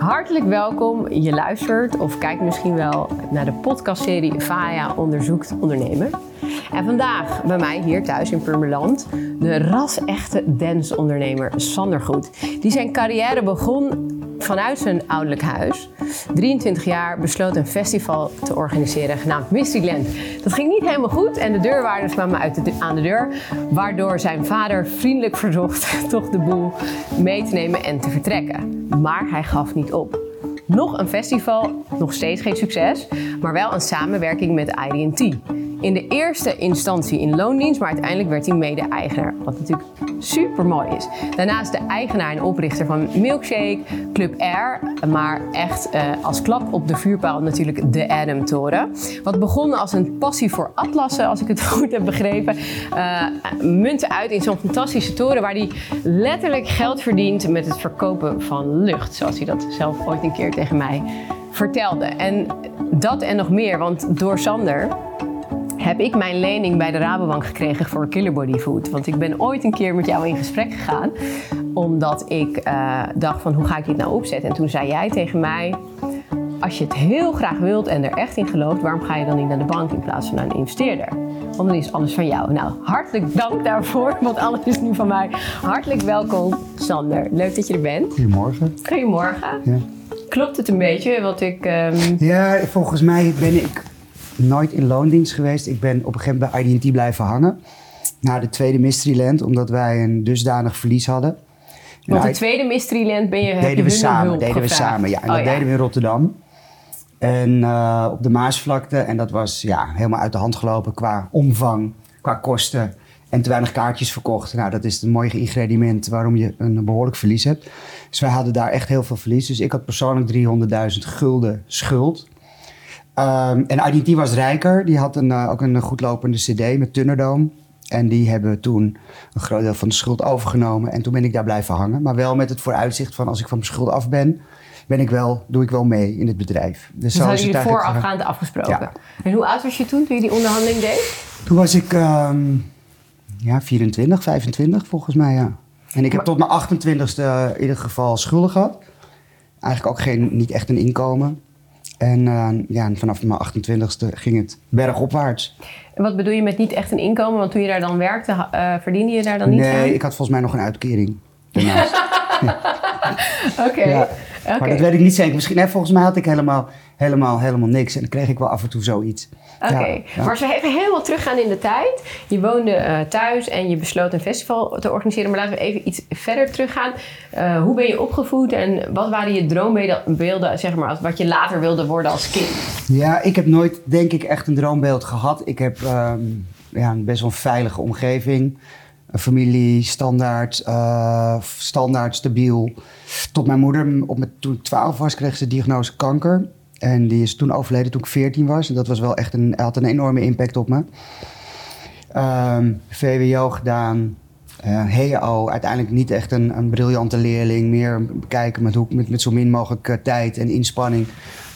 Hartelijk welkom. Je luistert of kijkt misschien wel naar de podcastserie Vaya onderzoekt ondernemen. En vandaag bij mij hier thuis in Purmerland de ras-echte dansondernemer Sander Goed. Die zijn carrière begon vanuit zijn ouderlijk huis. 23 jaar besloot een festival te organiseren genaamd Mysteryland. Dat ging niet helemaal goed en de deurwaarders kwamen uit de, aan de deur. Waardoor zijn vader vriendelijk verzocht toch de boel mee te nemen en te vertrekken. Maar hij gaf niet op. Nog een festival, nog steeds geen succes, maar wel een samenwerking met IDT. In de eerste instantie in loondienst, maar uiteindelijk werd hij mede-eigenaar. Wat natuurlijk super mooi is. Daarnaast de eigenaar en oprichter van Milkshake, Club Air, maar echt uh, als klap op de vuurpaal natuurlijk de Adam Toren. Wat begon als een passie voor atlassen, als ik het goed heb begrepen, uh, uit in zo'n fantastische toren waar hij letterlijk geld verdient met het verkopen van lucht, zoals hij dat zelf ooit een keer tegen mij vertelde. En dat en nog meer, want door Sander heb ik mijn lening bij de Rabobank gekregen voor Killer Body Food. Want ik ben ooit een keer met jou in gesprek gegaan, omdat ik uh, dacht van hoe ga ik dit nou opzetten? En toen zei jij tegen mij, als je het heel graag wilt en er echt in gelooft, waarom ga je dan niet naar de bank in plaats van naar een investeerder? Want dan is alles van jou. Nou, hartelijk dank daarvoor, want alles is nu van mij. Hartelijk welkom, Sander. Leuk dat je er bent. Goedemorgen. Goedemorgen. Ja. Klopt het een beetje wat ik... Um... Ja, volgens mij ben ik nooit in loondienst geweest. Ik ben op een gegeven moment bij IDT blijven hangen. Na de tweede Mysteryland, omdat wij een dusdanig verlies hadden. Want de tweede Mysteryland ben je, deden we samen, deden we samen, ja. En oh, dat ja. deden we in Rotterdam. En uh, op de Maasvlakte. En dat was ja, helemaal uit de hand gelopen qua omvang, qua kosten. En te weinig kaartjes verkocht. Nou, dat is het mooie ingrediënt waarom je een behoorlijk verlies hebt. Dus wij hadden daar echt heel veel verlies. Dus ik had persoonlijk 300.000 gulden schuld. Um, en IDT was rijker. Die had een, uh, ook een goedlopende CD met Thunderdome. En die hebben toen een groot deel van de schuld overgenomen. En toen ben ik daar blijven hangen. Maar wel met het vooruitzicht van als ik van mijn schuld af ben, ben ik wel, doe ik wel mee in het bedrijf. Dus, dus hadden jullie voorafgaand afgesproken. Ja. En hoe oud was je toen, toen je die onderhandeling deed? Toen was ik um, ja, 24, 25 volgens mij, ja. En ik heb maar, tot mijn 28ste in ieder geval schulden gehad. Eigenlijk ook geen, niet echt een inkomen. En uh, ja, vanaf mijn 28ste ging het bergopwaarts. En wat bedoel je met niet echt een inkomen? Want toen je daar dan werkte, uh, verdiende je daar dan niet nee, aan? Nee, ik had volgens mij nog een uitkering daarnaast. Oké. Okay. Ja. Okay. Maar dat weet ik niet zeker. Misschien, nee, volgens mij had ik helemaal, helemaal, helemaal niks. En dan kreeg ik wel af en toe zoiets. Oké, okay. ja, ja. maar als we even helemaal teruggaan in de tijd. Je woonde uh, thuis en je besloot een festival te organiseren. Maar laten we even iets verder teruggaan. Uh, hoe ben je opgevoed en wat waren je droombeelden, zeg maar, wat je later wilde worden als kind? Ja, ik heb nooit, denk ik, echt een droombeeld gehad. Ik heb um, ja, een best wel een veilige omgeving. Een familie, standaard, uh, standaard, stabiel. Tot mijn moeder, op mijn, toen ik 12 was, kreeg ze de diagnose kanker. En die is toen overleden toen ik 14 was. En dat was wel echt een, had een enorme impact op me. Um, VWO gedaan. Uh, HEO, uiteindelijk niet echt een, een briljante leerling. Meer bekijken met, hoe, met, met zo min mogelijk uh, tijd en inspanning.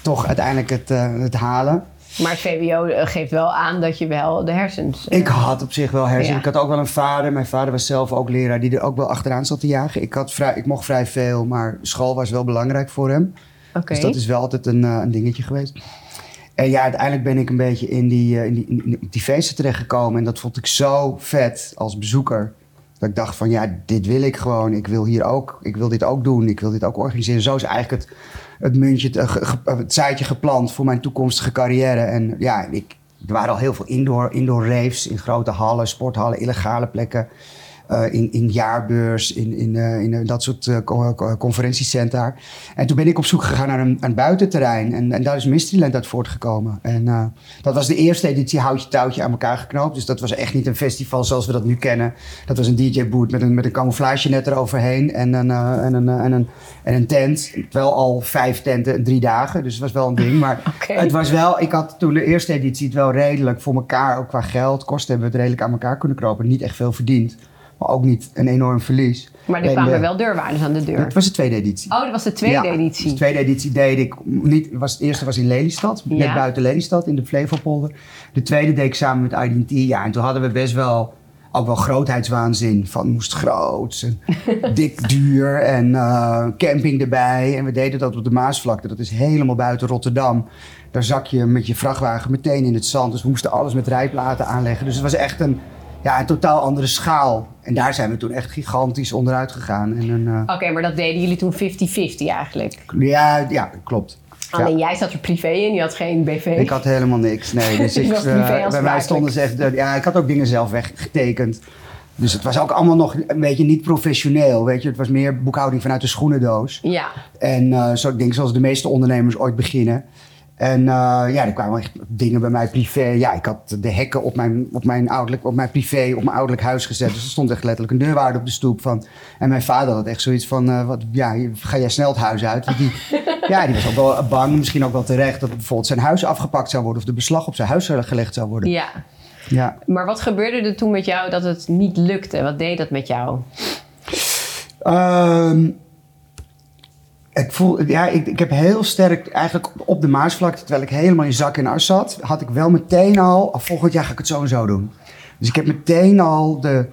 Toch uiteindelijk het, het halen. Maar het VWO geeft wel aan dat je wel de hersens... Ik had op zich wel hersens. Ja. Ik had ook wel een vader. Mijn vader was zelf ook leraar die er ook wel achteraan zat te jagen. Ik, had vrij, ik mocht vrij veel, maar school was wel belangrijk voor hem. Okay. Dus dat is wel altijd een, uh, een dingetje geweest. En ja, uiteindelijk ben ik een beetje in die, uh, in die, in die feesten terechtgekomen. En dat vond ik zo vet als bezoeker. Dat ik dacht van ja, dit wil ik gewoon. Ik wil hier ook, ik wil dit ook doen. Ik wil dit ook organiseren. Zo is eigenlijk het, het muntje, het, zaadje geplant voor mijn toekomstige carrière. En ja, ik, er waren al heel veel indoor, indoor raves in grote hallen, sporthallen, illegale plekken. Uh, in, in jaarbeurs, in, in, uh, in dat soort uh, conferentiecentra. En toen ben ik op zoek gegaan naar een, een buitenterrein. En, en daar is Mysteryland uit voortgekomen. En dat was de eerste editie houtje touwtje aan elkaar geknoopt. Dus dat was echt niet een festival zoals we dat nu kennen. Dat was een DJ-boot met een, met een camouflage net eroverheen. En een, en, een, en, een, en een tent. Wel al vijf tenten in drie dagen. Dus het was wel een ding. Maar okay. het was wel... Ik had toen de eerste editie het wel redelijk voor elkaar. Ook qua geld. Kosten hebben we het redelijk aan elkaar kunnen knopen. Niet echt veel verdiend. Maar ook niet een enorm verlies. Maar er kwamen de, wel deurwaarders aan de deur. Dat was de tweede editie. Oh, dat was de tweede ja, editie. De tweede editie deed ik niet. Was, het eerste was in Lelystad, net ja. buiten Lelystad, in de Flevopolder. De tweede deed ik samen met IDT. Ja, en toen hadden we best wel ook wel grootheidswaanzin. Van moest groot en dik duur en eh, camping erbij. En we deden dat op de Maasvlakte. Dat is helemaal buiten Rotterdam. Daar zak je met je vrachtwagen meteen in het zand. Dus we moesten alles met rijplaten aanleggen. Dus het was echt een, ja, een totaal andere schaal. En daar zijn we toen echt gigantisch onderuit gegaan. En een, eh, Oké, maar dat deden jullie toen 50-50 eigenlijk. ja, ja, klopt. Alleen jij zat er privé in, je had geen BV. Ik had helemaal niks. Nee, dus ik, eh, bij mij stonden ze echt. eh, ja, ik had ook dingen zelf weggetekend. Dus het was ook allemaal nog een beetje niet professioneel. Weet je, het was meer boekhouding vanuit de schoenendoos. Ja, En eh, zo, ik denk zoals de meeste ondernemers ooit beginnen. En eh, ja, er kwamen echt dingen bij mij privé. Ja, ik had de hekken op mijn, op mijn, ouderlijk, op mijn privé, op mijn ouderlijk huis gezet. Dus er stond echt letterlijk een deurwaarde op de stoep van. En mijn vader had echt zoiets van, eh, wat, ja, ga jij snel het huis uit? Want die, ja, die was ook wel bang, misschien ook wel terecht, dat bijvoorbeeld zijn huis afgepakt zou worden. Of de beslag op zijn huis gelegd zou worden. ja. Ja. Maar wat gebeurde er toen met jou dat het niet lukte? Wat deed dat met jou? Ehm, ik voel, ja, ik, ik heb heel sterk eigenlijk op de Maasvlakte, terwijl ik helemaal in zak en as zat, had ik wel meteen al, "Oh, volgend jaar ga ik het zo en zo doen. Dus ik heb meteen al de,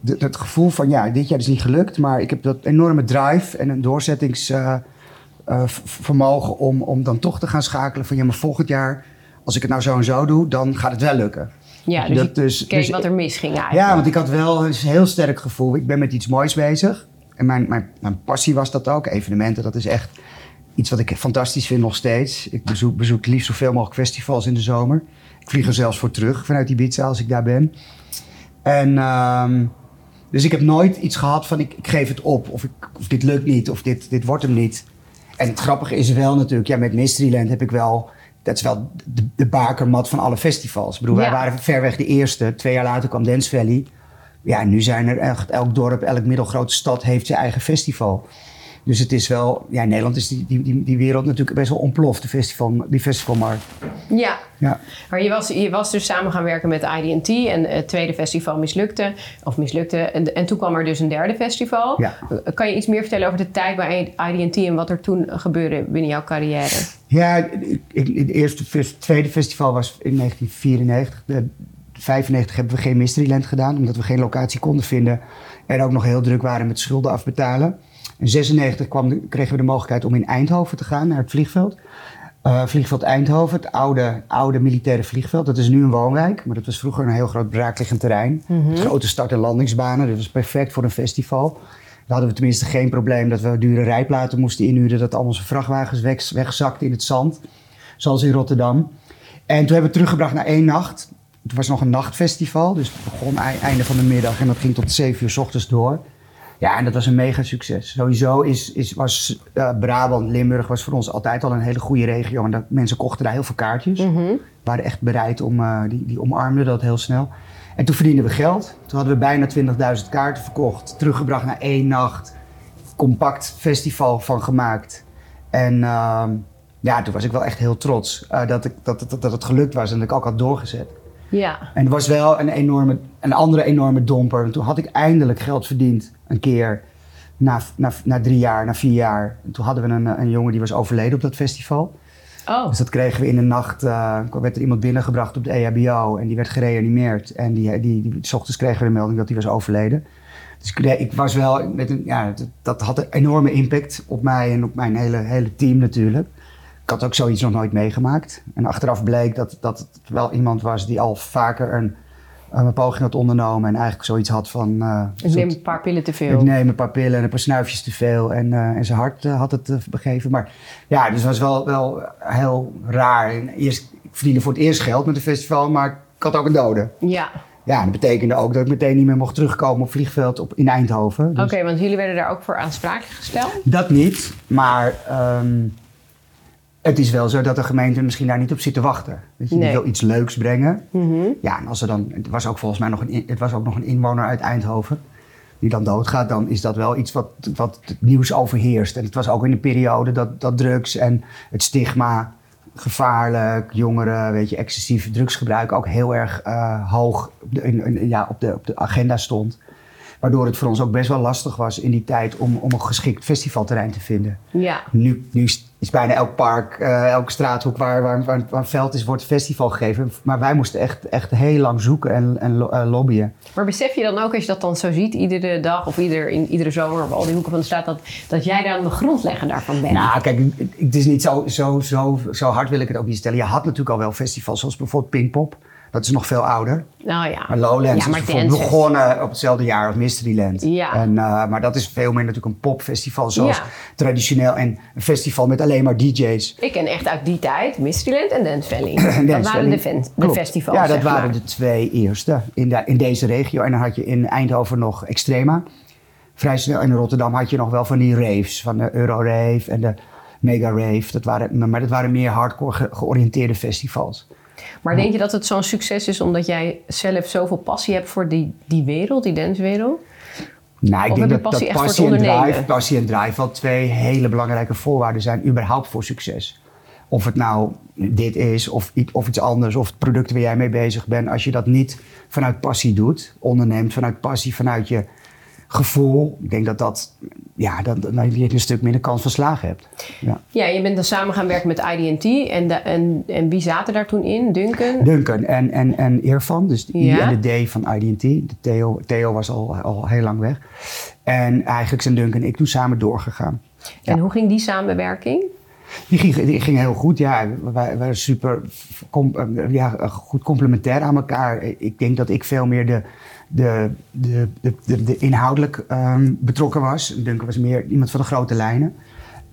de, het gevoel van, ja, dit jaar is niet gelukt, maar ik heb dat enorme drive en een doorzettingsvermogen om, om dan toch te gaan schakelen van, ja, maar volgend jaar, als ik het nou zo en zo doe, dan gaat het wel lukken. Ja, Dus dat dus- keek dus- wat er misging eigenlijk. Ja, want ik had wel een heel sterk gevoel. Ik ben met iets moois bezig. En mijn, mijn, mijn passie was dat ook. Evenementen, dat is echt iets wat ik fantastisch vind nog steeds. Ik bezoek, bezoek liefst zoveel mogelijk festivals in de zomer. Ik vlieg er zelfs voor terug vanuit Ibiza als ik daar ben. En ehm, dus ik heb nooit iets gehad van ik, ik geef het op. Of, ik, of dit lukt niet. Of dit, dit wordt hem niet. En het grappige is wel natuurlijk, ja, met Mysteryland heb ik wel. Dat is wel de, de bakermat van alle festivals. Ik bedoel, wij waren ver weg de eerste. Twee jaar later kwam Dance Valley. Ja, nu zijn er echt, elk dorp, elk middelgrote stad heeft zijn eigen festival. Dus het is wel, ja, in Nederland is die, die, die, wereld natuurlijk best wel ontploft, de festival, die festivalmarkt. Ja, Ja. maar je was, je was dus samen gaan werken met IDT en het tweede festival mislukte. Of mislukte. En, en toen kwam er dus een derde festival. Ja. Kan je iets meer vertellen over de tijd bij IDT en wat er toen gebeurde binnen jouw carrière? Ja, ik, ik- het eerste, tweede festival was in 1994. De 95 hebben we geen Mysteryland gedaan, omdat we geen locatie konden vinden. En ook nog heel druk waren met schulden afbetalen. In 96 kwam de- kregen we de mogelijkheid om in Eindhoven te gaan, naar het vliegveld. Eh, vliegveld Eindhoven, het oude, oude militaire vliegveld. Dat is nu een woonwijk, maar dat was vroeger een heel groot braakliggend terrein. Met grote start- en landingsbanen. Dat was perfect voor een festival. Dan hadden we tenminste geen probleem dat we dure rijplaten moesten inhuren. Dat al onze vrachtwagens weg, wegzakten in het zand. Zoals in Rotterdam. En toen hebben we het teruggebracht naar één nacht. Het was nog een nachtfestival. Dus het begon ei- einde van de middag en dat ging tot 7 uur s ochtends door. Ja, en dat was een mega succes. Sowieso is, is, was eh, Brabant, Limburg was voor ons altijd al een hele goede regio. En dat, mensen kochten daar heel veel kaartjes. Waren echt bereid om, eh, die, die omarmden dat heel snel. En toen verdienden we geld. Toen hadden we bijna 20.000 kaarten verkocht. Teruggebracht naar één nacht. Compact festival van gemaakt. En ehm, ja, toen was ik wel echt heel trots eh, dat, ik, dat, dat, dat het gelukt was en dat ik ook had doorgezet. Ja. En het was wel een, enorme, een andere enorme domper. En toen had ik eindelijk geld verdiend, een keer. Na, na, na drie jaar, na vier jaar. En toen hadden we een, een jongen die was overleden op dat festival. Oh, Dus dat kregen we in de nacht. eh werd er iemand binnengebracht op de EHBO en die werd gereanimeerd. En die, die, die, s ochtends kregen we de melding dat hij was overleden. Dus ik, ik was wel met een, ja, dat, dat had een enorme impact op mij en op mijn hele, hele team natuurlijk. Ik had ook zoiets nog nooit meegemaakt. En achteraf bleek dat, dat het wel iemand was die al vaker een, een poging had ondernomen en eigenlijk zoiets had van. eh, ik soort- neem een paar pillen te ik veel. neem een paar pillen en een paar snuifjes te veel. En, eh, en zijn hart eh, had het begeven. Maar ja, dus het was wel, wel heel raar. En eerst, ik verdiende voor het eerst geld met een festival, maar ik had ook een dode. Ja, Ja, dat betekende ook dat ik meteen niet meer mocht terugkomen op het vliegveld op, in Eindhoven. oké, Dus want jullie werden daar ook voor aansprakelijk gesteld? Dat niet, maar ehm, het is wel zo dat de gemeente misschien daar niet op zit te wachten. Weet je, Nee. Die wil iets leuks brengen. Mhm. Ja, en als er dan, het was ook volgens mij nog een, het was ook nog een inwoner uit Eindhoven die dan doodgaat, dan is dat wel iets wat, wat het nieuws overheerst. En het was ook in de periode dat, dat drugs en het stigma, gevaarlijk, jongeren, weet je, excessief drugsgebruik ook heel erg eh, hoog in- in- ja, op, de, op de agenda stond. Waardoor het voor ons ook best wel lastig was in die tijd om, om een geschikt festivalterrein te vinden. Ja. Nu, nu is bijna elk park, eh, elke straathoek waar, waar, waar, waar veld is, wordt festival gegeven. Maar wij moesten echt, echt heel lang zoeken en, en lo- eh, lobbyen. Maar besef je dan ook, als je dat dan zo ziet, iedere dag of ieder, in iedere zomer op al die hoeken van de straat, dat, dat jij dan de grondlegger daarvan bent? Nou, kijk, het is niet zo, zo, zo, zo hard wil ik het ook niet stellen. Je had natuurlijk al wel festivals, zoals bijvoorbeeld Pinkpop. Dat is nog veel ouder. nou ja. Maar Lowlands Ja, maar is begonnen op hetzelfde jaar als Mysteryland. Ja. En, eh, maar dat is veel meer natuurlijk een popfestival zoals Ja. traditioneel. En een festival met alleen maar DJ's. Ik ken echt uit die tijd Mysteryland en Dance Valley. Dance dat waren de, festivals. Ja, dat waren maar. de twee eerste in, de, in deze regio. En dan had je in Eindhoven nog Extrema. Vrij snel. In Rotterdam had je nog wel van die raves. Van de Eurorave en de Mega Rave. Dat waren, maar dat waren meer hardcore ge- georiënteerde festivals. Maar denk je dat het zo'n succes is omdat jij zelf zoveel passie hebt voor die, die wereld, die dancewereld? Nou, ik Of denk dat, passie dat en drive, passie en drive wel twee hele belangrijke voorwaarden zijn überhaupt voor succes. Of het nou dit is of, of iets anders, of het product waar jij mee bezig bent. Als je dat niet vanuit passie doet, onderneemt vanuit passie, vanuit je gevoel. Ik denk dat dat, ja, dat, dat je een stuk minder kans van slagen hebt. Ja. Ja, je bent dan samen gaan werken met IDT. En, de- en, en wie zaten daar toen in? Duncan? Duncan en, en, en Irfan, dus de I en de D van IDT. De Theo, Theo was al, al heel lang weg. En eigenlijk zijn Duncan en ik toen samen doorgegaan. En hoe ging die samenwerking? Die ging, die ging heel goed, ja. Wij waren super eh, ja, goed complementair aan elkaar. Ik denk dat ik veel meer de, de, de, de, de, de inhoudelijk ehm, betrokken was. Duncan was meer iemand van de grote lijnen.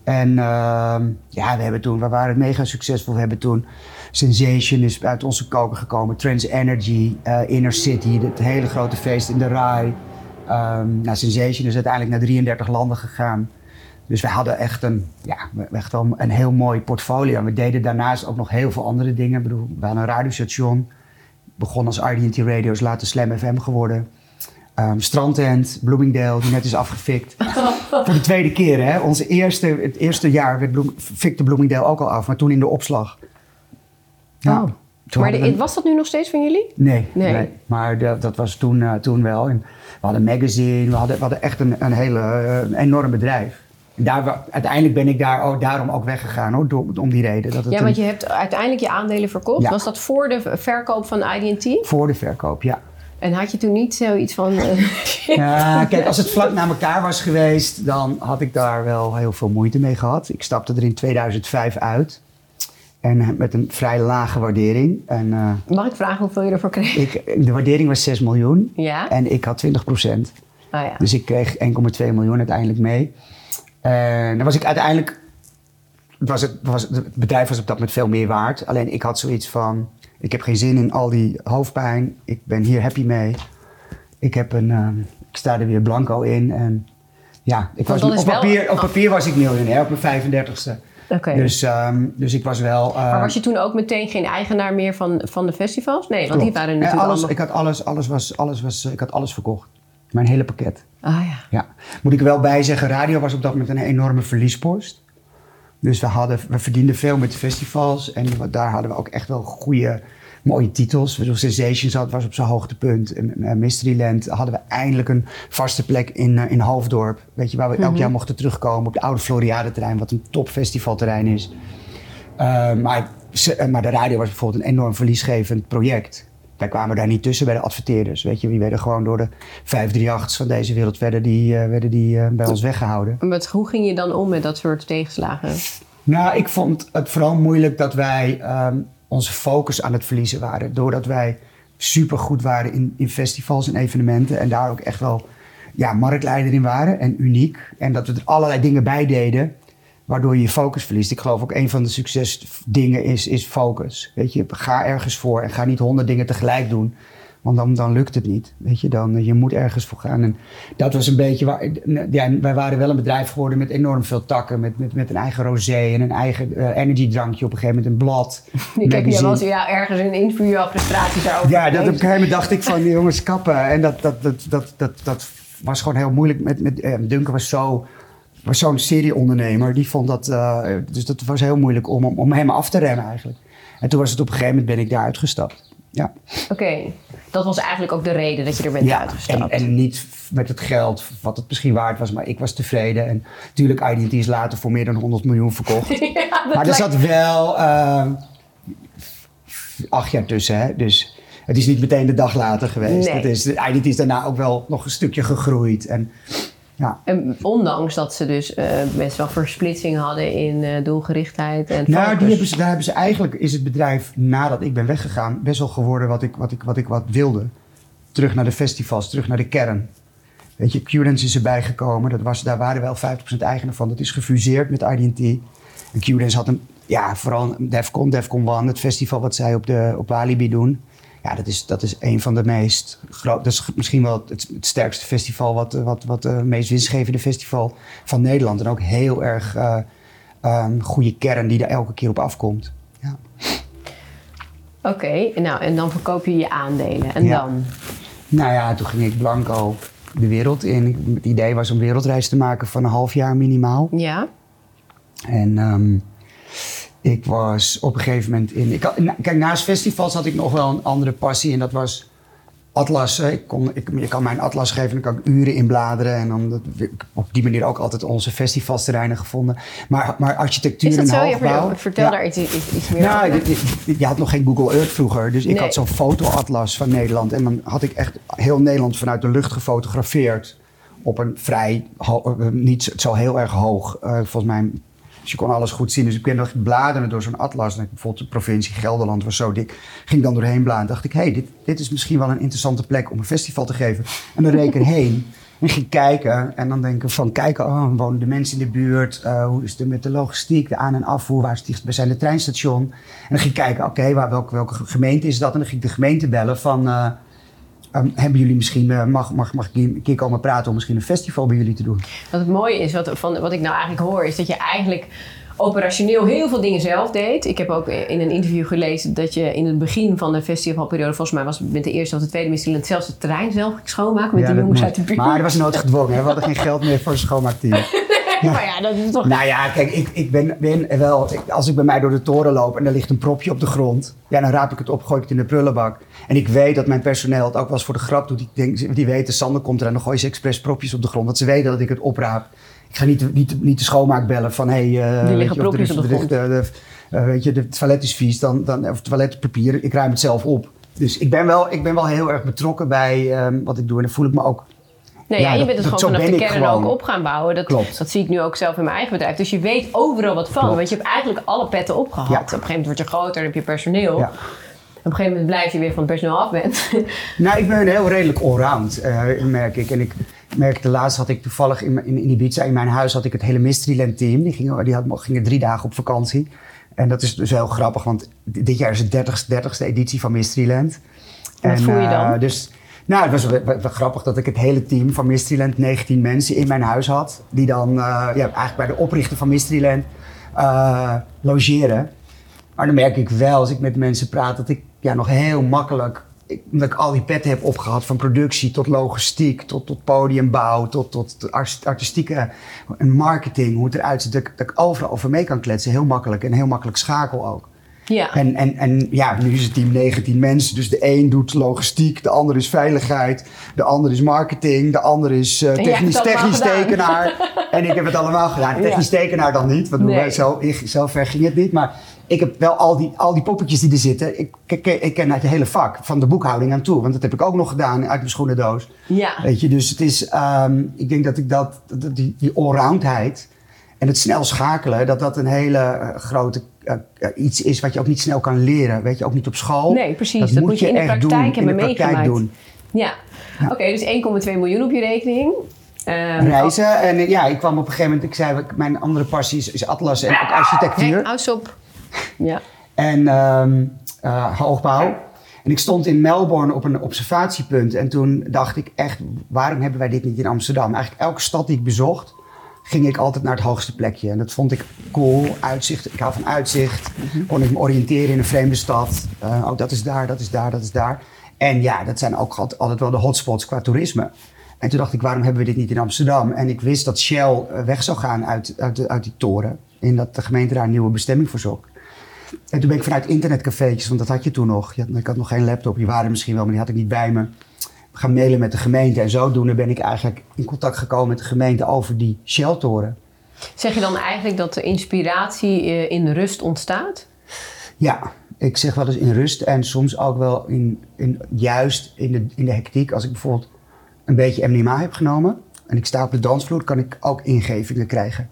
En ehm, ja, we, hebben toen, we waren mega succesvol. We hebben toen Sensation is uit onze koker gekomen. Trans Energy, eh, Inner City, het hele grote feest in de Rai. Ehm nou, Sensation is uiteindelijk naar 33 landen gegaan. Dus we hadden echt een, ja, echt wel een heel mooi portfolio. En we deden daarnaast ook nog heel veel andere dingen. Ik bedoel, we hadden een radiostation. Begon als RDT Radio, is later Slam FM geworden. Ehm Strandtent, Bloomingdale, die net is afgefikt. Voor de tweede keer, hè. Onze eerste, het eerste jaar werd Bloem, fikte Bloomingdale ook al af, maar toen in de opslag. Oh. Toen Maar de- was dat nu nog steeds van jullie? Nee, Nee. nee. maar de- dat was toen, eh, toen wel. En we hadden een magazine, we hadden, we hadden echt een, een hele een enorm bedrijf. Daar, uiteindelijk ben ik daar ook, daarom ook weggegaan, hoor, door, om die reden. Dat het Ja, want je hebt uiteindelijk je aandelen verkocht. Ja. Was dat voor de verkoop van IDT? Voor de verkoop, ja. En had je toen niet zoiets van... eh, Ja, kijk, als het vlak na elkaar was geweest, dan had ik daar wel heel veel moeite mee gehad. Ik stapte er in 2005 uit. En met een vrij lage waardering. En eh, Mag ik vragen hoeveel je ervoor kreeg? ik, de waardering was 6 miljoen. Ja? En ik had 20 procent. Oh ja. Dus ik kreeg 1,2 miljoen uiteindelijk mee. En dan was ik uiteindelijk. Het, was het, was, het bedrijf was op dat moment veel meer waard. Alleen ik had zoiets van: ik heb geen zin in al die hoofdpijn. Ik ben hier happy mee. Ik, heb een, ehm, ik sta er weer blanco in. En ja, ik was, op, wel- papier, op papier was ik miljonair op mijn 35ste. Oké. Dus, ehm, dus ik was wel. eh, maar was je toen ook meteen geen eigenaar meer van, van de festivals? Nee, want die waren Ja, natuurlijk alles, allemaal... Ik had alles, alles was, alles was, ik had alles verkocht. Mijn hele pakket. Ah ja. Ja, moet ik er wel bij zeggen, radio was op dat moment een enorme verliespost. Dus we, hadden, we verdienden veel met de festivals en daar hadden we ook echt wel goede, mooie titels. We Sensations had, was op zijn hoogtepunt. En, eh, Mysteryland hadden we eindelijk een vaste plek in, eh, in Hoofddorp. Weet je, waar we elk jaar mochten terugkomen op het oude Floriade-terrein, wat een top festivalterrein is. Eh, maar, maar de radio was bijvoorbeeld een enorm verliesgevend project. Wij kwamen daar niet tussen bij de adverteerders. Weet je, die werden gewoon door de 538's van deze wereld werden die, eh, werden die eh, bij ons weggehouden. En wat- hoe ging je dan om met dat soort tegenslagen? Nou, ik vond het vooral moeilijk dat wij ehm, onze focus aan het verliezen waren. Doordat wij super goed waren in, in festivals en evenementen. En daar ook echt wel ja, marktleider in waren en uniek. En dat we er allerlei dingen bij deden. Waardoor je je focus verliest. Ik geloof ook een van de succesdingen is, is focus. Weet je, ga ergens voor en ga niet honderd dingen tegelijk doen. Want dan, dan lukt het niet. Weet je, dan, je moet ergens voor gaan. En dat was een beetje waar. Ja, wij waren wel een bedrijf geworden met enorm veel takken. Met, met, met een eigen rosé en een eigen eh, energiedrankje. Op een gegeven moment een blad. Ik heb hier wel ja, ergens een interview al frustraties daarover. Ja, dat op een gegeven moment dacht ik van jongens kappen. En dat, dat, dat, dat, dat, dat was gewoon heel moeilijk. Met, met, eh, Duncan was zo was zo'n serieondernemer. Die vond dat, eh, dus dat was heel moeilijk om, om, om hem af te remmen eigenlijk. En toen was het op een gegeven moment ben ik daar uitgestapt. Ja. Oké, dat was eigenlijk ook de reden dat je er bent Ja, en, uitgestapt. en niet met het geld wat het misschien waard was, maar ik was tevreden. En natuurlijk, IDT is later voor meer dan 100 miljoen verkocht. ja, dat maar er zat wel eh, acht jaar tussen, hè? dus het is niet meteen de dag later geweest. Nee. Het is, IDT is daarna ook wel nog een stukje gegroeid. En, ja. En ondanks dat ze dus eh, best wel versplitsing hadden in eh, doelgerichtheid en Nou, focus. die hebben ze, daar hebben ze eigenlijk, is het bedrijf nadat ik ben weggegaan, best wel geworden wat ik, wat ik, wat ik wat wilde. Terug naar de festivals, terug naar de kern. Weet je, Qdance is erbij gekomen. Dat was, daar waren wel 50% eigenaar van. Dat is gefuseerd met IDT. En had een, ja, vooral Defcon, Defcon One, het festival wat zij op, de, op Walibi doen. Ja, dat is, dat is een van de meest groot, dat is misschien wel het, het sterkste festival, wat, wat, wat het meest winstgevende festival van Nederland. En ook heel erg eh, ehm, goede kern die er elke keer op afkomt. Ja. Oké, nou en dan verkoop je je aandelen. En Ja. dan? Nou ja, toen ging ik blanco de wereld in. Het idee was om wereldreis te maken van een half jaar minimaal. Ja? En ehm, ik was op een gegeven moment in. Ik had, na- kijk, naast festivals had ik nog wel een andere passie en dat was atlas. Ik kon, ik, je kan mij een atlas geven en dan kan ik uren in bladeren. En dan dat, ik heb op die manier ook altijd onze festivalsterreinen gevonden. Maar, maar architectuur Is dat en zo? Je hoogbouw. ver- vertel ja. daar iets, meer Nou, over. je, je- je had nog geen Google Earth vroeger. Dus ik had zo'n fotoatlas van Nederland. En dan had ik echt heel Nederland vanuit de lucht gefotografeerd. Op een vrij, eh, niet zo heel erg hoog. eh, volgens mij, dus je kon alles goed zien. Dus ik ben nog bladeren door zo'n atlas. En bijvoorbeeld de provincie Gelderland was zo dik. Ging dan doorheen bladeren. dacht ik, hé, hey, dit, dit is misschien wel een interessante plek om een festival te geven. En dan reed ik erheen. En ging kijken en dan denken van kijken, oh, wonen de mensen in de buurt? Eh, hoe is het met de logistiek, de aan- en afvoer? Waar is het zijn de treinstation? En dan ging kijken, oké, waar welke, welke gemeente is dat? En dan ging ik de gemeente bellen van, eh, ehm, hebben jullie misschien, eh, mag, mag, mag ik een keer komen praten om misschien een festival bij jullie te doen? Wat het mooie is, wat, van, wat ik nou eigenlijk hoor, is dat je eigenlijk operationeel heel veel dingen zelf deed. Ik heb ook in een interview gelezen dat je in het begin van de festivalperiode, volgens mij was het met de eerste of de tweede Mysteryland, zelfs het terrein zelf ging schoonmaken met Ja, de dat jongens moet. uit de buurt. Maar dat was nooit gedwongen, hè? we hadden geen geld meer voor een schoonmaakteam. maar ja, dat is toch... Nou ja, kijk, ik, ik ben, ben wel. ik- als ik bij mij door de toren loop en er ligt een propje op de grond. Ja, dan raap ik het op, gooi ik het in de prullenbak. En ik weet dat mijn personeel het ook wel eens voor de grap doet. Die, denk, die weten, Sander komt er en dan gooien ze expres propjes op de grond. Want ze weten dat ik het opraap. Ik ga niet, de- niet, niet de schoonmaak bellen van hé. Hey, eh, weet liggen propjes op de ligt, eh, de- weet je, de toilet is vies, dan, dan, of toiletpapier. Ik ruim het zelf op. Dus ik ben wel, ik ben wel heel erg betrokken bij ehm, wat ik doe. En dan voel ik me ook Nee, Ja, ja, je bent het dat- gewoon vanaf de kern gewoon. ook op gaan bouwen. Dat, Klopt. dat zie ik nu ook zelf in mijn eigen bedrijf. Dus je weet overal wat van. Klopt. Want je hebt eigenlijk alle petten opgehad. Op een gegeven moment word je groter, dan heb je personeel. Op een gegeven moment blijf je weer van het personeel af bent. Nou, ik ben heel redelijk allround, eh, merk ik. En ik merkte laatst had ik toevallig in, in, in Ibiza, in mijn huis, had ik het hele Mysteryland team. Die gingen, die had, gingen drie dagen op vakantie. En dat is dus heel grappig, want di- dit jaar is de 30ste, 30ste editie van Mysteryland. Wat voel je eh, dan? dus, nou, het was wel, grappig dat ik het hele team van Mysteryland, 19 mensen, in mijn huis had. Die dan eh, ja, eigenlijk bij de oprichter van Mysteryland eh, logeren. Maar dan merk ik wel, als ik met mensen praat, dat ik ja, nog heel makkelijk, ik, omdat ik al die petten heb opgehad, van productie tot logistiek, tot, tot podiumbouw, tot, tot art- artistieke en marketing, hoe het eruit ziet, dat, dat ik overal over mee kan kletsen, heel makkelijk en heel makkelijk schakel ook. Ja. En, en, en ja, nu is het team 19 mensen, dus de een doet logistiek, de ander is veiligheid, de ander is marketing, de ander is eh, technisch, het technisch tekenaar. en ik heb het allemaal gedaan. Ja. Technisch tekenaar dan niet, want Nee. zo, zo ver ging het niet. Maar ik heb wel al die, al die poppetjes die er zitten. Ik, ik, ik ken uit je hele vak, van de boekhouding aan toe. Want dat heb ik ook nog gedaan uit mijn schoenendoos. ja. Weet je, dus het is, ehm, ik denk dat ik dat, dat die, die allroundheid en het snel schakelen, dat dat een hele eh, grote eh, eh, iets is wat je ook niet snel kan leren. Weet je, ook niet op school. Nee, precies. Dat moet je in de praktijk doen, in hebben de praktijk meegemaakt. doen. Ja. Oké, dus 1,2 miljoen op je rekening. Ehm, Reizen. En eh, ja, ik kwam op een gegeven moment, ik zei, mijn andere passie is, is atlas en ook Hey, architectuur. hou op. Ja. en ehm, eh, hoogbouw. En ik stond in Melbourne op een observatiepunt. En toen dacht ik echt, waarom hebben wij dit niet in Amsterdam? Eigenlijk elke stad die ik bezocht, ging ik altijd naar het hoogste plekje. En dat vond ik cool. Uitzicht, ik hou van uitzicht. Kon ik me oriënteren in een vreemde stad. Eh, oh, dat is daar, dat is daar, dat is daar. En ja, dat zijn ook altijd, wel de hotspots qua toerisme. En toen dacht ik, waarom hebben we dit niet in Amsterdam? En ik wist dat Shell eh, weg zou gaan uit, uit, die toren. En dat de gemeente daar een nieuwe bestemming voor zocht. En toen ben ik vanuit internetcafeetjes, want dat had je toen nog. Je had- ik had nog geen laptop, die waren misschien wel, maar die had ik niet bij me. Gaan mailen met de gemeente. En zodoende ben ik eigenlijk in contact gekomen met de gemeente over die Shell-toren. Zeg je dan eigenlijk dat de inspiratie eh, in rust ontstaat? Ja, ik zeg wel eens in rust en soms ook wel in, in, juist in de, in de hectiek. Als ik bijvoorbeeld een beetje MDMA heb genomen en ik sta op de dansvloer, kan ik ook ingevingen krijgen.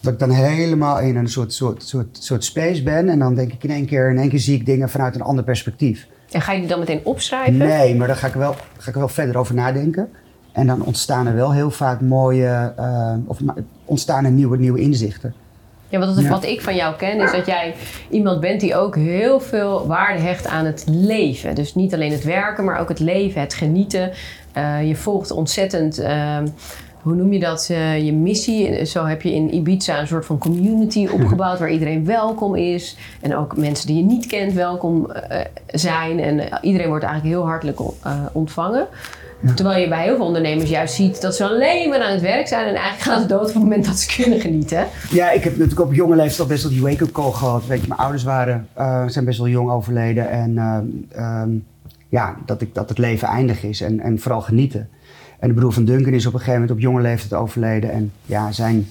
Dat ik dan helemaal in een soort, soort, soort, soort space ben en dan denk ik in één keer, in één keer zie ik dingen vanuit een ander perspectief. En ga je die dan meteen opschrijven? Nee, maar daar ga ik, wel, ga ik wel verder over nadenken. En dan ontstaan er wel heel vaak mooie, eh, of ontstaan er nieuwe, nieuwe inzichten. Ja, want Ja. wat ik van jou ken is dat jij iemand bent die ook heel veel waarde hecht aan het leven. Dus niet alleen het werken, maar ook het leven, het genieten. Eh, je volgt ontzettend, ehm, hoe noem je dat, eh, je missie. Zo heb je in Ibiza een soort van community opgebouwd waar iedereen welkom is. En ook mensen die je niet kent welkom eh, zijn. En eh, iedereen wordt eigenlijk heel hartelijk ontvangen. Terwijl je bij heel veel ondernemers juist ziet dat ze alleen maar aan het werk zijn en eigenlijk gaan ze dood op het moment dat ze kunnen genieten. Ja, ik heb natuurlijk op jonge leeftijd al best wel die wake-up call gehad. Weet je, mijn ouders waren, zijn best wel jong overleden. En ehm, ehm, ja, dat, ik, dat het leven eindig is en, en vooral genieten. En de broer van Duncan is op een gegeven moment op jonge leeftijd overleden. En ja, zijn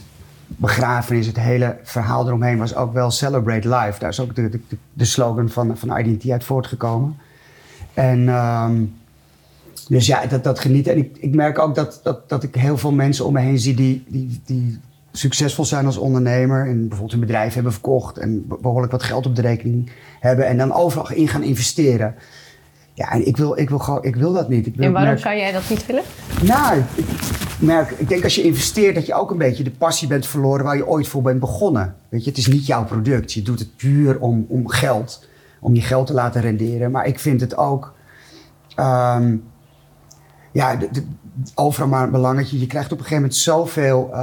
begrafenis, het hele verhaal eromheen was ook wel celebrate life. Daar is ook de, de, de slogan van, van IDT uit voortgekomen. En ehm, dus ja, dat, dat genieten. En ik, ik merk ook dat, dat, dat ik heel veel mensen om me heen zie die, die, die succesvol zijn als ondernemer. En bijvoorbeeld hun bedrijf hebben verkocht en be- behoorlijk wat geld op de rekening hebben. En dan overal in gaan investeren. Ja, en ik wil, ik wil, gewoon, ik wil dat niet. Ik wil, En waarom merk- zou jij dat niet willen? nou, ik, ik merk, ik denk als je investeert dat je ook een beetje de passie bent verloren waar je ooit voor bent begonnen. Weet je, het is niet jouw product. Je doet het puur om, om geld, om je geld te laten renderen. Maar ik vind het ook, ehm, ja, de, de- overal maar een belangetje. Je krijgt op een gegeven moment zoveel,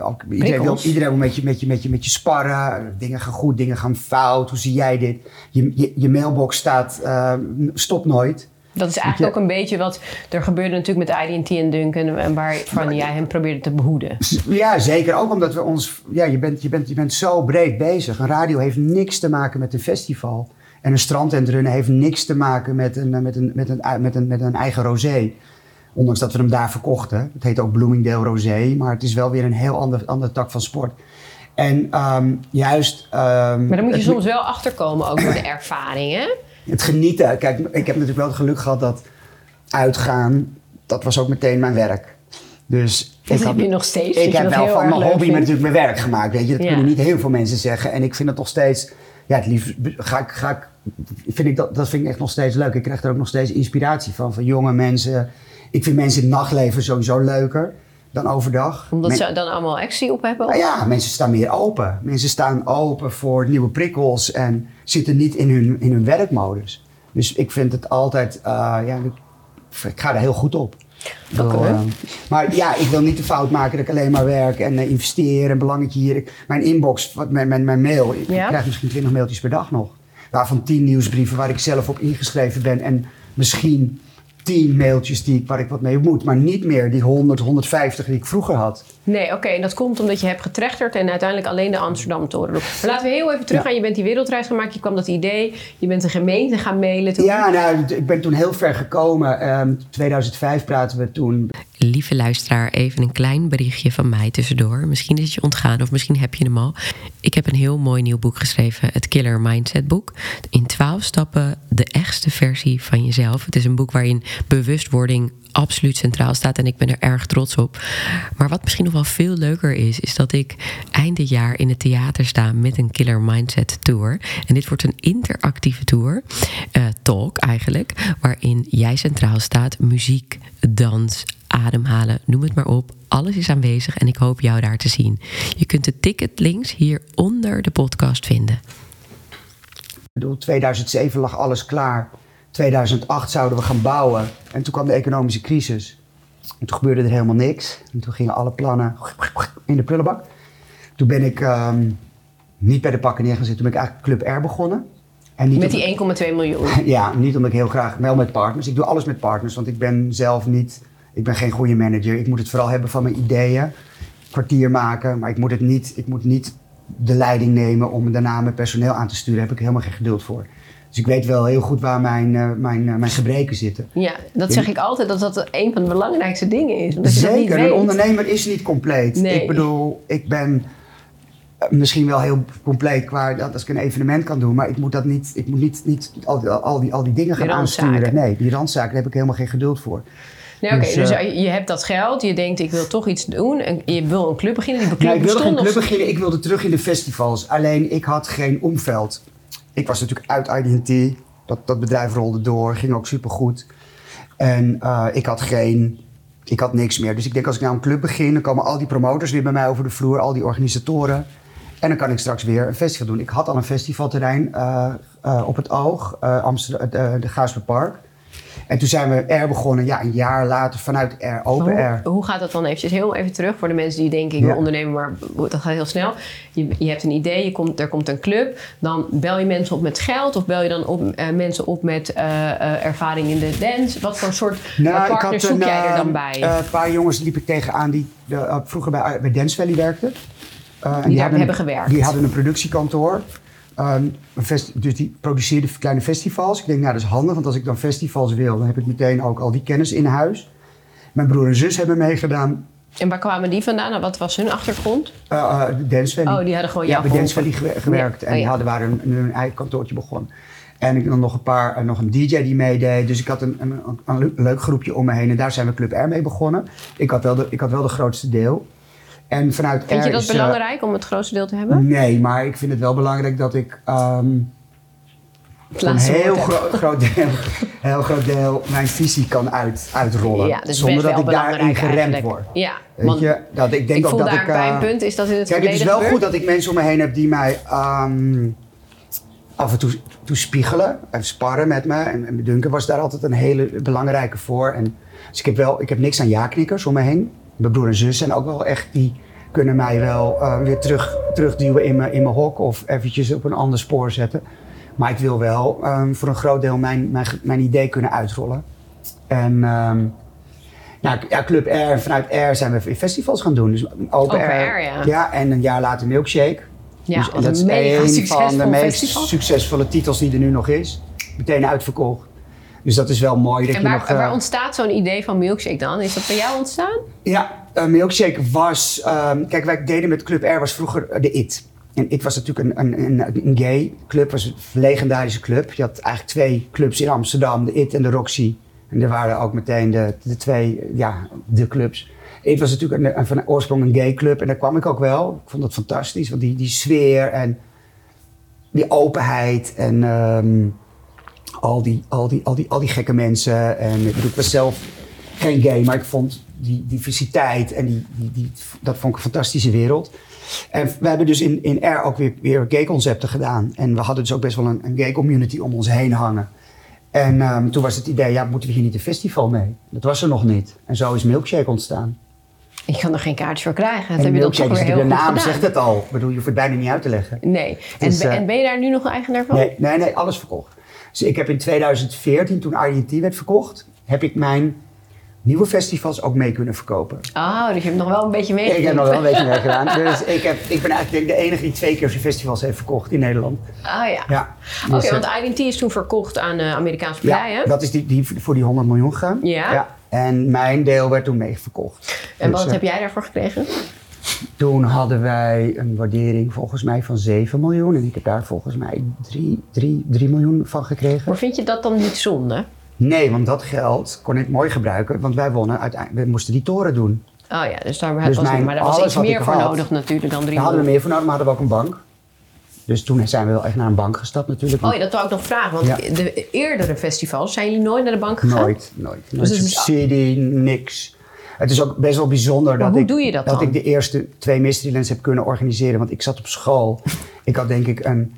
ook, iedereen, wil, iedereen wil met je, met, je, met, je, met je sparren. Dingen gaan goed, dingen gaan fout. Hoe zie jij dit? Je, je, je mailbox staat, eh, stop nooit. Dat is eigenlijk ook een beetje wat er gebeurde natuurlijk met IDT en Duncan... en waarvan jij hem probeerde te behoeden. Ja, zeker. Ook omdat we ons. Ja, je bent, je, bent, je bent zo breed bezig. Een radio heeft niks te maken met een festival. En een strandentrunnen heeft niks te maken met een, met een, met een, met een, met een eigen rosé. Ondanks dat we hem daar verkochten. Het heet ook Bloomingdale Rosé. Maar het is wel weer een heel ander, ander tak van sport. En ehm, juist. ehm, Maar dan moet je soms wel achterkomen ook door de ervaring, hè? het genieten. Kijk, ik heb natuurlijk wel het geluk gehad dat uitgaan, dat was ook meteen mijn werk. Dus Dat ik heb je nog steeds, Ik heb wel van mijn hobby natuurlijk mijn werk gemaakt. Weet je, dat Ja. kunnen niet heel veel mensen zeggen. En ik vind het nog steeds, ja, het liefst ga ik, ga ik, vind ik dat, dat vind ik echt nog steeds leuk. Ik krijg er ook nog steeds inspiratie van, van jonge mensen. Ik vind mensen in het nachtleven sowieso leuker dan overdag. Omdat Men- ze dan allemaal actie op hebben. ja, mensen staan meer open. Mensen staan open voor nieuwe prikkels en zitten niet in hun, in hun werkmodus. Dus ik vind het altijd, eh, ja, ik, ik ga er heel goed op. Ik eh, maar ja, ik wil niet de fout maken dat ik alleen maar werk en eh, investeer en belangetje hier. Ik- mijn inbox, wat, mijn, mijn, mijn mail, ik Ja? krijg misschien 20 mailtjes per dag nog. Waarvan 10 nieuwsbrieven waar ik zelf op ingeschreven ben en misschien 10 mailtjes die, waar ik wat mee moet. Maar niet meer die 100, 150 die ik vroeger had. Nee, oké. En dat komt omdat je hebt getrechterd en uiteindelijk alleen de Amsterdam-toren. Maar laten we heel even terug Ja. gaan. Je bent die wereldreis gemaakt. Je kwam dat idee. Je bent de gemeente gaan mailen toen. Ja, nou, ik ben toen heel ver gekomen. Ehm 2005 praten we toen. Lieve luisteraar, even een klein berichtje van mij tussendoor. Misschien is het je ontgaan of misschien heb je hem al. Ik heb een heel mooi nieuw boek geschreven, het Killer Mindset boek. In 12 stappen de echtste versie van jezelf. Het is een boek waarin bewustwording absoluut centraal staat en ik ben er erg trots op. Maar wat misschien nog wel veel leuker is, is dat ik eind dit jaar in het theater sta met een Killer Mindset Tour. En dit wordt een interactieve tour, eh, talk eigenlijk, waarin jij centraal staat, muziek, dans, ademhalen, noem het maar op. Alles is aanwezig en ik hoop jou daar te zien. Je kunt de ticketlinks hier onder de podcast vinden. Ik bedoel, 2007 lag alles klaar. 2008 zouden we gaan bouwen. En toen kwam de economische crisis. En toen gebeurde er helemaal niks. En toen gingen alle plannen in de prullenbak. Toen ben ik ehm, niet bij de pakken neergezet. Toen ben ik eigenlijk Club R begonnen. En niet Met die 1,2 miljoen. Ja, niet omdat ik heel graag, wel met partners. Ik doe alles met partners, want ik ben zelf niet, ik ben geen goede manager. Ik moet het vooral hebben van mijn ideeën, kwartier maken, maar ik moet het niet, ik moet niet de leiding nemen om daarna mijn personeel aan te sturen. Daar heb ik helemaal geen geduld voor. Dus ik weet wel heel goed waar mijn, uh, mijn, uh, mijn gebreken zitten. Ja, dat zeg ik altijd dat dat een van de belangrijkste dingen is. Omdat Zeker, je dat een niet weet. ondernemer is niet compleet. Nee. Ik bedoel, ik ben eh, misschien wel heel compleet qua dat als ik een evenement kan doen, maar ik moet dat niet, ik moet niet, niet al, die, al, die, al die dingen gaan Die aansturen. Nee, die randzaken daar heb ik helemaal geen geduld voor. Nee, oké, Dus, dus, eh, je hebt dat geld, je denkt ik wil toch iets doen. En je wil een club beginnen, die club Nou, ik wilde geen bestond club beginnen, ik wilde terug in de festivals. Alleen ik had geen omveld. Ik was natuurlijk uit IDT. Dat, dat bedrijf rolde door, ging ook supergoed. En eh, ik had geen, ik had niks meer. Dus ik denk als ik nou een club begin, dan komen al die promotors weer bij mij over de vloer, al die organisatoren. En dan kan ik straks weer een festival doen. Ik had al een festivalterrein eh, eh, op het oog, eh Amsterdam, eh, de Gaasperpark. En toen zijn we er begonnen, ja, een jaar later vanuit R, Open hoe, Air. hoe gaat dat dan eventjes heel even terug voor de mensen die denken ik Ja. ondernemen, maar dat gaat heel snel. Je, je hebt een idee, je komt, er komt een club, dan bel je mensen op met geld of bel je dan op, eh, mensen op met eh, eh, ervaring in de dance? Wat voor soort Nou, partners zoek jij er dan bij? een paar jongens liep ik tegenaan die vroeger bij, bij Dance Valley werkten. Eh, en daar hadden- hebben gewerkt. Die hadden een productiekantoor. Ehm, dus die produceerden kleine festivals. Ik denk, nou, dat is handig, want als ik dan festivals wil, dan heb ik meteen ook al die kennis in huis. Mijn broer en zus hebben meegedaan. en waar kwamen die vandaan? Wat was hun achtergrond? eh eh, Dance Valley. Oh, die hadden gewoon Ja, bij Dance. Valley gewer- gewerkt. Ja. En Oh, die ja. hadden, waren hun, hun eigen kantoortje begonnen. En ik dan nog een paar, en nog een DJ die meedeed. Dus ik had een, een, een le- leuk groepje om me heen. En daar zijn we Club R mee begonnen. Ik had wel de, ik had wel de grootste deel. En vanuit Vind je dat is, eh, belangrijk om het grootste deel te hebben? nee, maar ik vind het wel belangrijk dat ik ehm, een heel, gro- groot deel, heel groot deel mijn visie kan uit, uitrollen. Ja, dus zonder dat ik daarin geremd eigenlijk. word. Ja, Weet want je, dat ik denk ik ook voel dat daar ik... bij eh, een punt is dat in het Kijk, het is wel goed dat ik mensen om me heen heb die mij ehm, af en toe, toe spiegelen en sparren met me. En, en Duncan was daar altijd een hele belangrijke voor. En, dus ik heb, wel, ik heb niks aan ja-knikkers om me heen. Mijn broer en zus zijn ook wel echt, die kunnen mij wel eh, weer terug, terugduwen in mijn, in mijn hok of eventjes op een ander spoor zetten. Maar ik wil wel ehm, voor een groot deel mijn, mijn, mijn idee kunnen uitrollen. En ehm, nou, ja, Club R, vanuit R zijn we festivals gaan doen. Dus Open, Open Air, Air, ja. en een jaar later Milkshake. Ja, dus, dat is een van de meest festival. succesvolle titels die er nu nog is. Meteen uitverkocht. Dus dat is wel mooi. Dat En je waar, nog, eh, waar ontstaat zo'n idee van milkshake dan? Is dat bij jou ontstaan? Ja, uh, Milkshake was... ehm, kijk, wij deden met Club R was vroeger de IT. En IT was natuurlijk een, een, een, een gay club, was een legendarische club. Je had eigenlijk twee clubs in Amsterdam, de IT en de Roxy. En er waren ook meteen de, de twee, ja, de clubs. IT was natuurlijk een, een, van oorsprong een gay club en daar kwam ik ook wel. Ik vond dat fantastisch, want die, die sfeer en die openheid en ehm, al, die, al, die, al, die, al die gekke mensen. En ik bedoel, ik was zelf geen gay, maar ik vond die diversiteit en die, die, die, dat vond ik een fantastische wereld. En we hebben dus in, in R ook weer, weer gay concepten gedaan. En we hadden dus ook best wel een, een gay community om ons heen hangen. En ehm, toen was het idee, ja, moeten we hier niet een festival mee? Dat was er nog niet. En zo is Milkshake ontstaan. Ik kan er geen kaartjes voor krijgen. Dat en Milkshake is de naam gedaan. zegt het al. Ik bedoel, je hoeft het bijna niet uit te leggen. Nee. En, ben- eh, en ben je daar nu nog eigenaar van? Nee, nee, nee, alles verkocht. Dus ik heb in 2014, toen IDT werd verkocht, heb ik mijn nieuwe festivals ook mee kunnen verkopen. Oh, dus je hebt nog wel een beetje meegedaan. Ik heb nog wel een beetje meegedaan. Dus ik, heb, ik ben eigenlijk ik de enige die twee keer zijn festivals heeft verkocht in Nederland. Oh ja. Ja. Oké, Dus, eh, want IDT is toen verkocht aan de Amerikaanse partijen. ja, dat is die, die voor die 100 miljoen gegaan. Ja. En mijn deel werd toen meeverkocht. En Dus, wat eh, heb jij daarvoor gekregen? Toen hadden wij een waardering volgens mij van 7 miljoen. En ik heb daar volgens mij 3, 3, 3 miljoen van gekregen. Maar vind je dat dan niet zonde? Nee, want dat geld kon ik mooi gebruiken. Want wij wonnen uiteindelijk. We moesten die toren doen. Oh ja, dus daar Dus was mijn- maar daar was iets meer voor had, nodig natuurlijk dan drie Daar hadden we meer voor nodig, maar hadden we ook een bank. Dus toen zijn we wel echt naar een bank gestapt natuurlijk. Oh ja, dat wou ik nog vragen. Want Ja. de eerdere festivals, zijn jullie nooit naar de bank gegaan? Nooit, nooit. Nooit het is- subsidie, niks. Het is ook best wel bijzonder dat, ik, doe je dat ik de eerste twee Mysterylands heb kunnen organiseren. Want ik zat op school. ik had denk ik een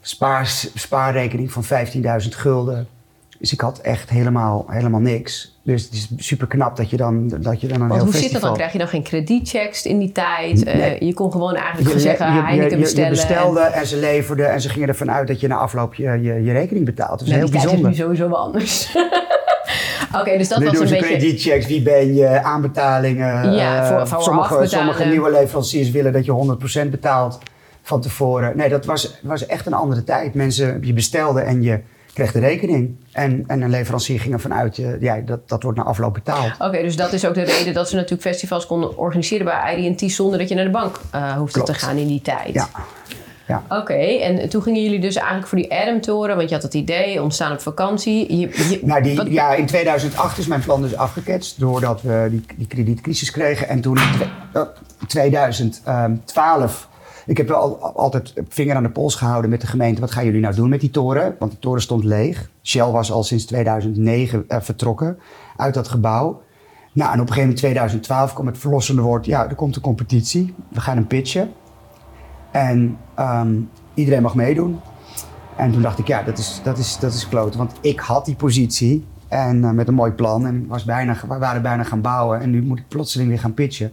spaar, spaarrekening van 15.000 gulden. Dus ik had echt helemaal, helemaal niks. Dus het is super knap dat je dan, dat je dan een Want heel hoe zit dat dan? Krijg je dan geen kredietchecks in die tijd? Eh, je kon gewoon eigenlijk je, zeggen je, Heineken je- bestellen. je bestelde en ze leverden en ze gingen ervan uit dat je na afloop je, je, je rekening betaalt. Dat is Nou, heel die tijd is bijzonder. nu sowieso wel anders. Oké, dus dat nu was doen een beetje... kredietchecks, wie ben je, aanbetalingen. Ja, eh, voor- voor sommige, sommige nieuwe leveranciers willen dat je 100% betaalt. van tevoren. Nee, dat was, was echt een andere tijd. Mensen, je bestelde en je kreeg de rekening. En, en een leverancier ging ervan uit, je, ja, dat, dat wordt na afloop betaald. Oké, dus dat is ook de reden dat ze natuurlijk festivals konden organiseren bij IDT zonder dat je naar de bank uh, hoefde Klopt. te gaan in die tijd. Ja. Ja. Oké, en toen gingen jullie dus eigenlijk voor die Adam-toren, want je had het idee, ontstaan op vakantie. Je, je- Nou, die, wat- ja, in 2008 is mijn plan dus afgeketst doordat we die, die kredietcrisis kregen. En toen in twe- eh, 2012, ik heb wel al- altijd vinger aan de pols gehouden met de gemeente. Wat gaan jullie nou doen met die toren? Want de toren stond leeg. Shell was al sinds 2009 eh, vertrokken uit dat gebouw. Nou, en op een gegeven moment in 2012 kwam het verlossende woord. Ja, er komt een competitie. We gaan een pitchen. En ehm, iedereen mag meedoen. En toen dacht ik, ja, dat is, dat is, dat is kloten. Want ik had die positie en eh, met een mooi plan. En was bijna, we waren bijna gaan bouwen. En nu moet ik plotseling weer gaan pitchen.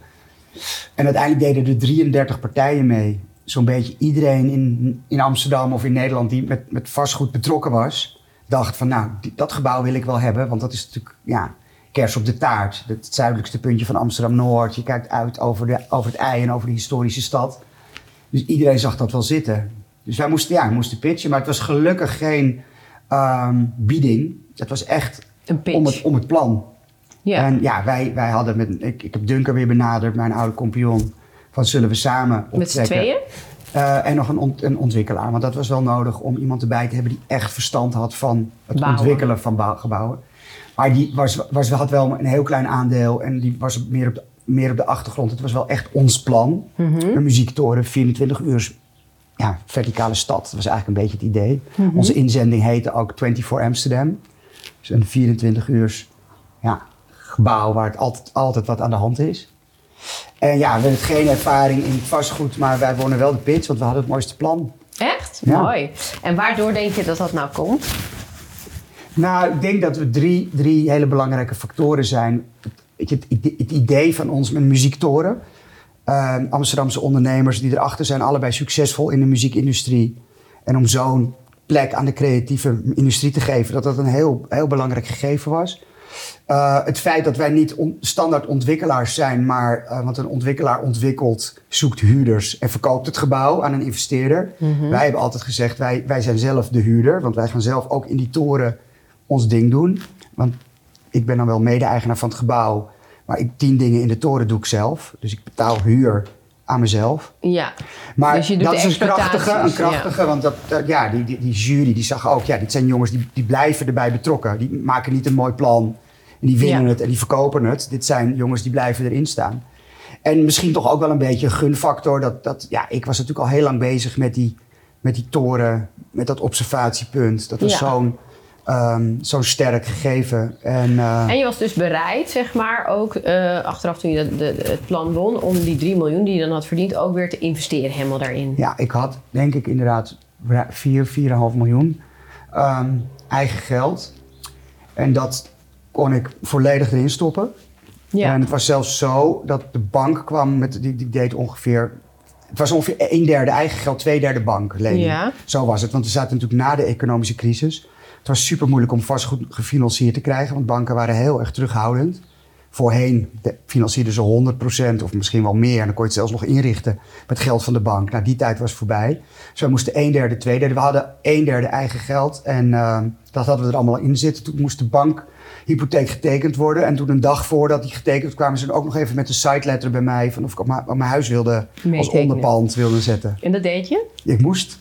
En uiteindelijk deden er 33 partijen mee. Zo'n beetje iedereen in, in Amsterdam of in Nederland die met, met vastgoed betrokken was. Dacht van, nou, die- dat gebouw wil ik wel hebben. Want dat is natuurlijk, ja, kers op de taart. Het zuidelijkste puntje van Amsterdam-Noord. Je kijkt uit over, de, over het ei en over de historische stad. Dus iedereen zag dat wel zitten. Dus wij moesten, ja, moesten pitchen. Maar het was gelukkig geen ehm, bieding. Het was echt een pitch. om het, om het plan. Ja. En ja, wij, wij hadden met, ik, ik heb Duncan weer benaderd, mijn oude compagnon. Van zullen we samen optrekken? Met z'n tweeën? Eh, en nog een, ont- een ontwikkelaar. Want dat was wel nodig om iemand erbij te hebben die echt verstand had van het Bouwen. ontwikkelen van bouw- gebouwen. Maar die was, was, had wel een heel klein aandeel en die was meer op de, meer op de achtergrond. Het was wel echt ons plan. Mhm. Een muziektoren, 24 uur ja, verticale stad. Dat was eigenlijk een beetje het idee. Mhm. Onze inzending heette ook 24 Amsterdam. Dus een 24 uur ja, gebouw waar het altijd, altijd wat aan de hand is. En ja, we hebben geen ervaring in het vastgoed, maar wij wonnen wel de pitch, want we hadden het mooiste plan. Echt? Ja. Mooi. En waardoor denk je dat dat nou komt? Nou, ik denk dat er drie, drie hele belangrijke factoren zijn. Het, ide- het idee van ons met muziektoren. eh, Amsterdamse ondernemers die erachter zijn, allebei succesvol in de muziekindustrie. En om zo'n plek aan de creatieve industrie te geven, dat dat een heel, heel belangrijk gegeven was. Eh, het feit dat wij niet on- standaard ontwikkelaars zijn, maar eh, want een ontwikkelaar ontwikkelt, zoekt huurders en verkoopt het gebouw aan een investeerder. Wij hebben altijd gezegd, wij, wij zijn zelf de huurder, want wij gaan zelf ook in die toren ons ding doen. Want ik ben dan wel mede-eigenaar van het gebouw, maar ik, tien dingen in de toren doe ik zelf. Dus ik betaal huur aan mezelf. Ja. Maar Dus dat is een krachtige, een krachtige want dat, dat- ja, die, die, die jury die zag ook, ja, dit zijn jongens die, die blijven erbij betrokken. Die maken niet een mooi plan en die winnen Ja. het en die verkopen het. Dit zijn jongens die blijven erin staan. En misschien toch ook wel een beetje een gunfactor. Dat, dat, ja, ik was natuurlijk al heel lang bezig met die, met die toren, met dat observatiepunt. Dat was Ja. zo'n zo'n sterk gegeven. En, eh, En je was dus bereid, zeg maar, ook eh, achteraf toen je de, de- het plan won, om die 3 miljoen die je dan had verdiend ook weer te investeren helemaal daarin. Ja, ik had denk ik inderdaad 4, 4,5 miljoen ehm, eigen geld. En dat kon ik volledig erin stoppen. Ja. En het was zelfs zo dat de bank kwam met, die, die deed ongeveer. Het was ongeveer een derde eigen geld, twee derde banklening. Ja. Zo was het, want we zaten natuurlijk na de economische crisis. Het was super moeilijk om vastgoed gefinancierd te krijgen, want banken waren heel erg terughoudend. Voorheen de- financierden ze 100% of misschien wel meer. En dan kon je het zelfs nog inrichten met geld van de bank. Nou, die tijd was voorbij. Dus wij moesten een derde, twee derde. We hadden een derde eigen geld. En eh, dat hadden we er allemaal in zitten. Toen moest de bankhypotheek getekend worden. En toen een dag voordat die getekend werd, kwamen ze dan ook nog even met een site letter bij mij. Van of ik op mijn, op mijn huis wilde als onderpand wilde zetten. En dat deed je? Ik moest.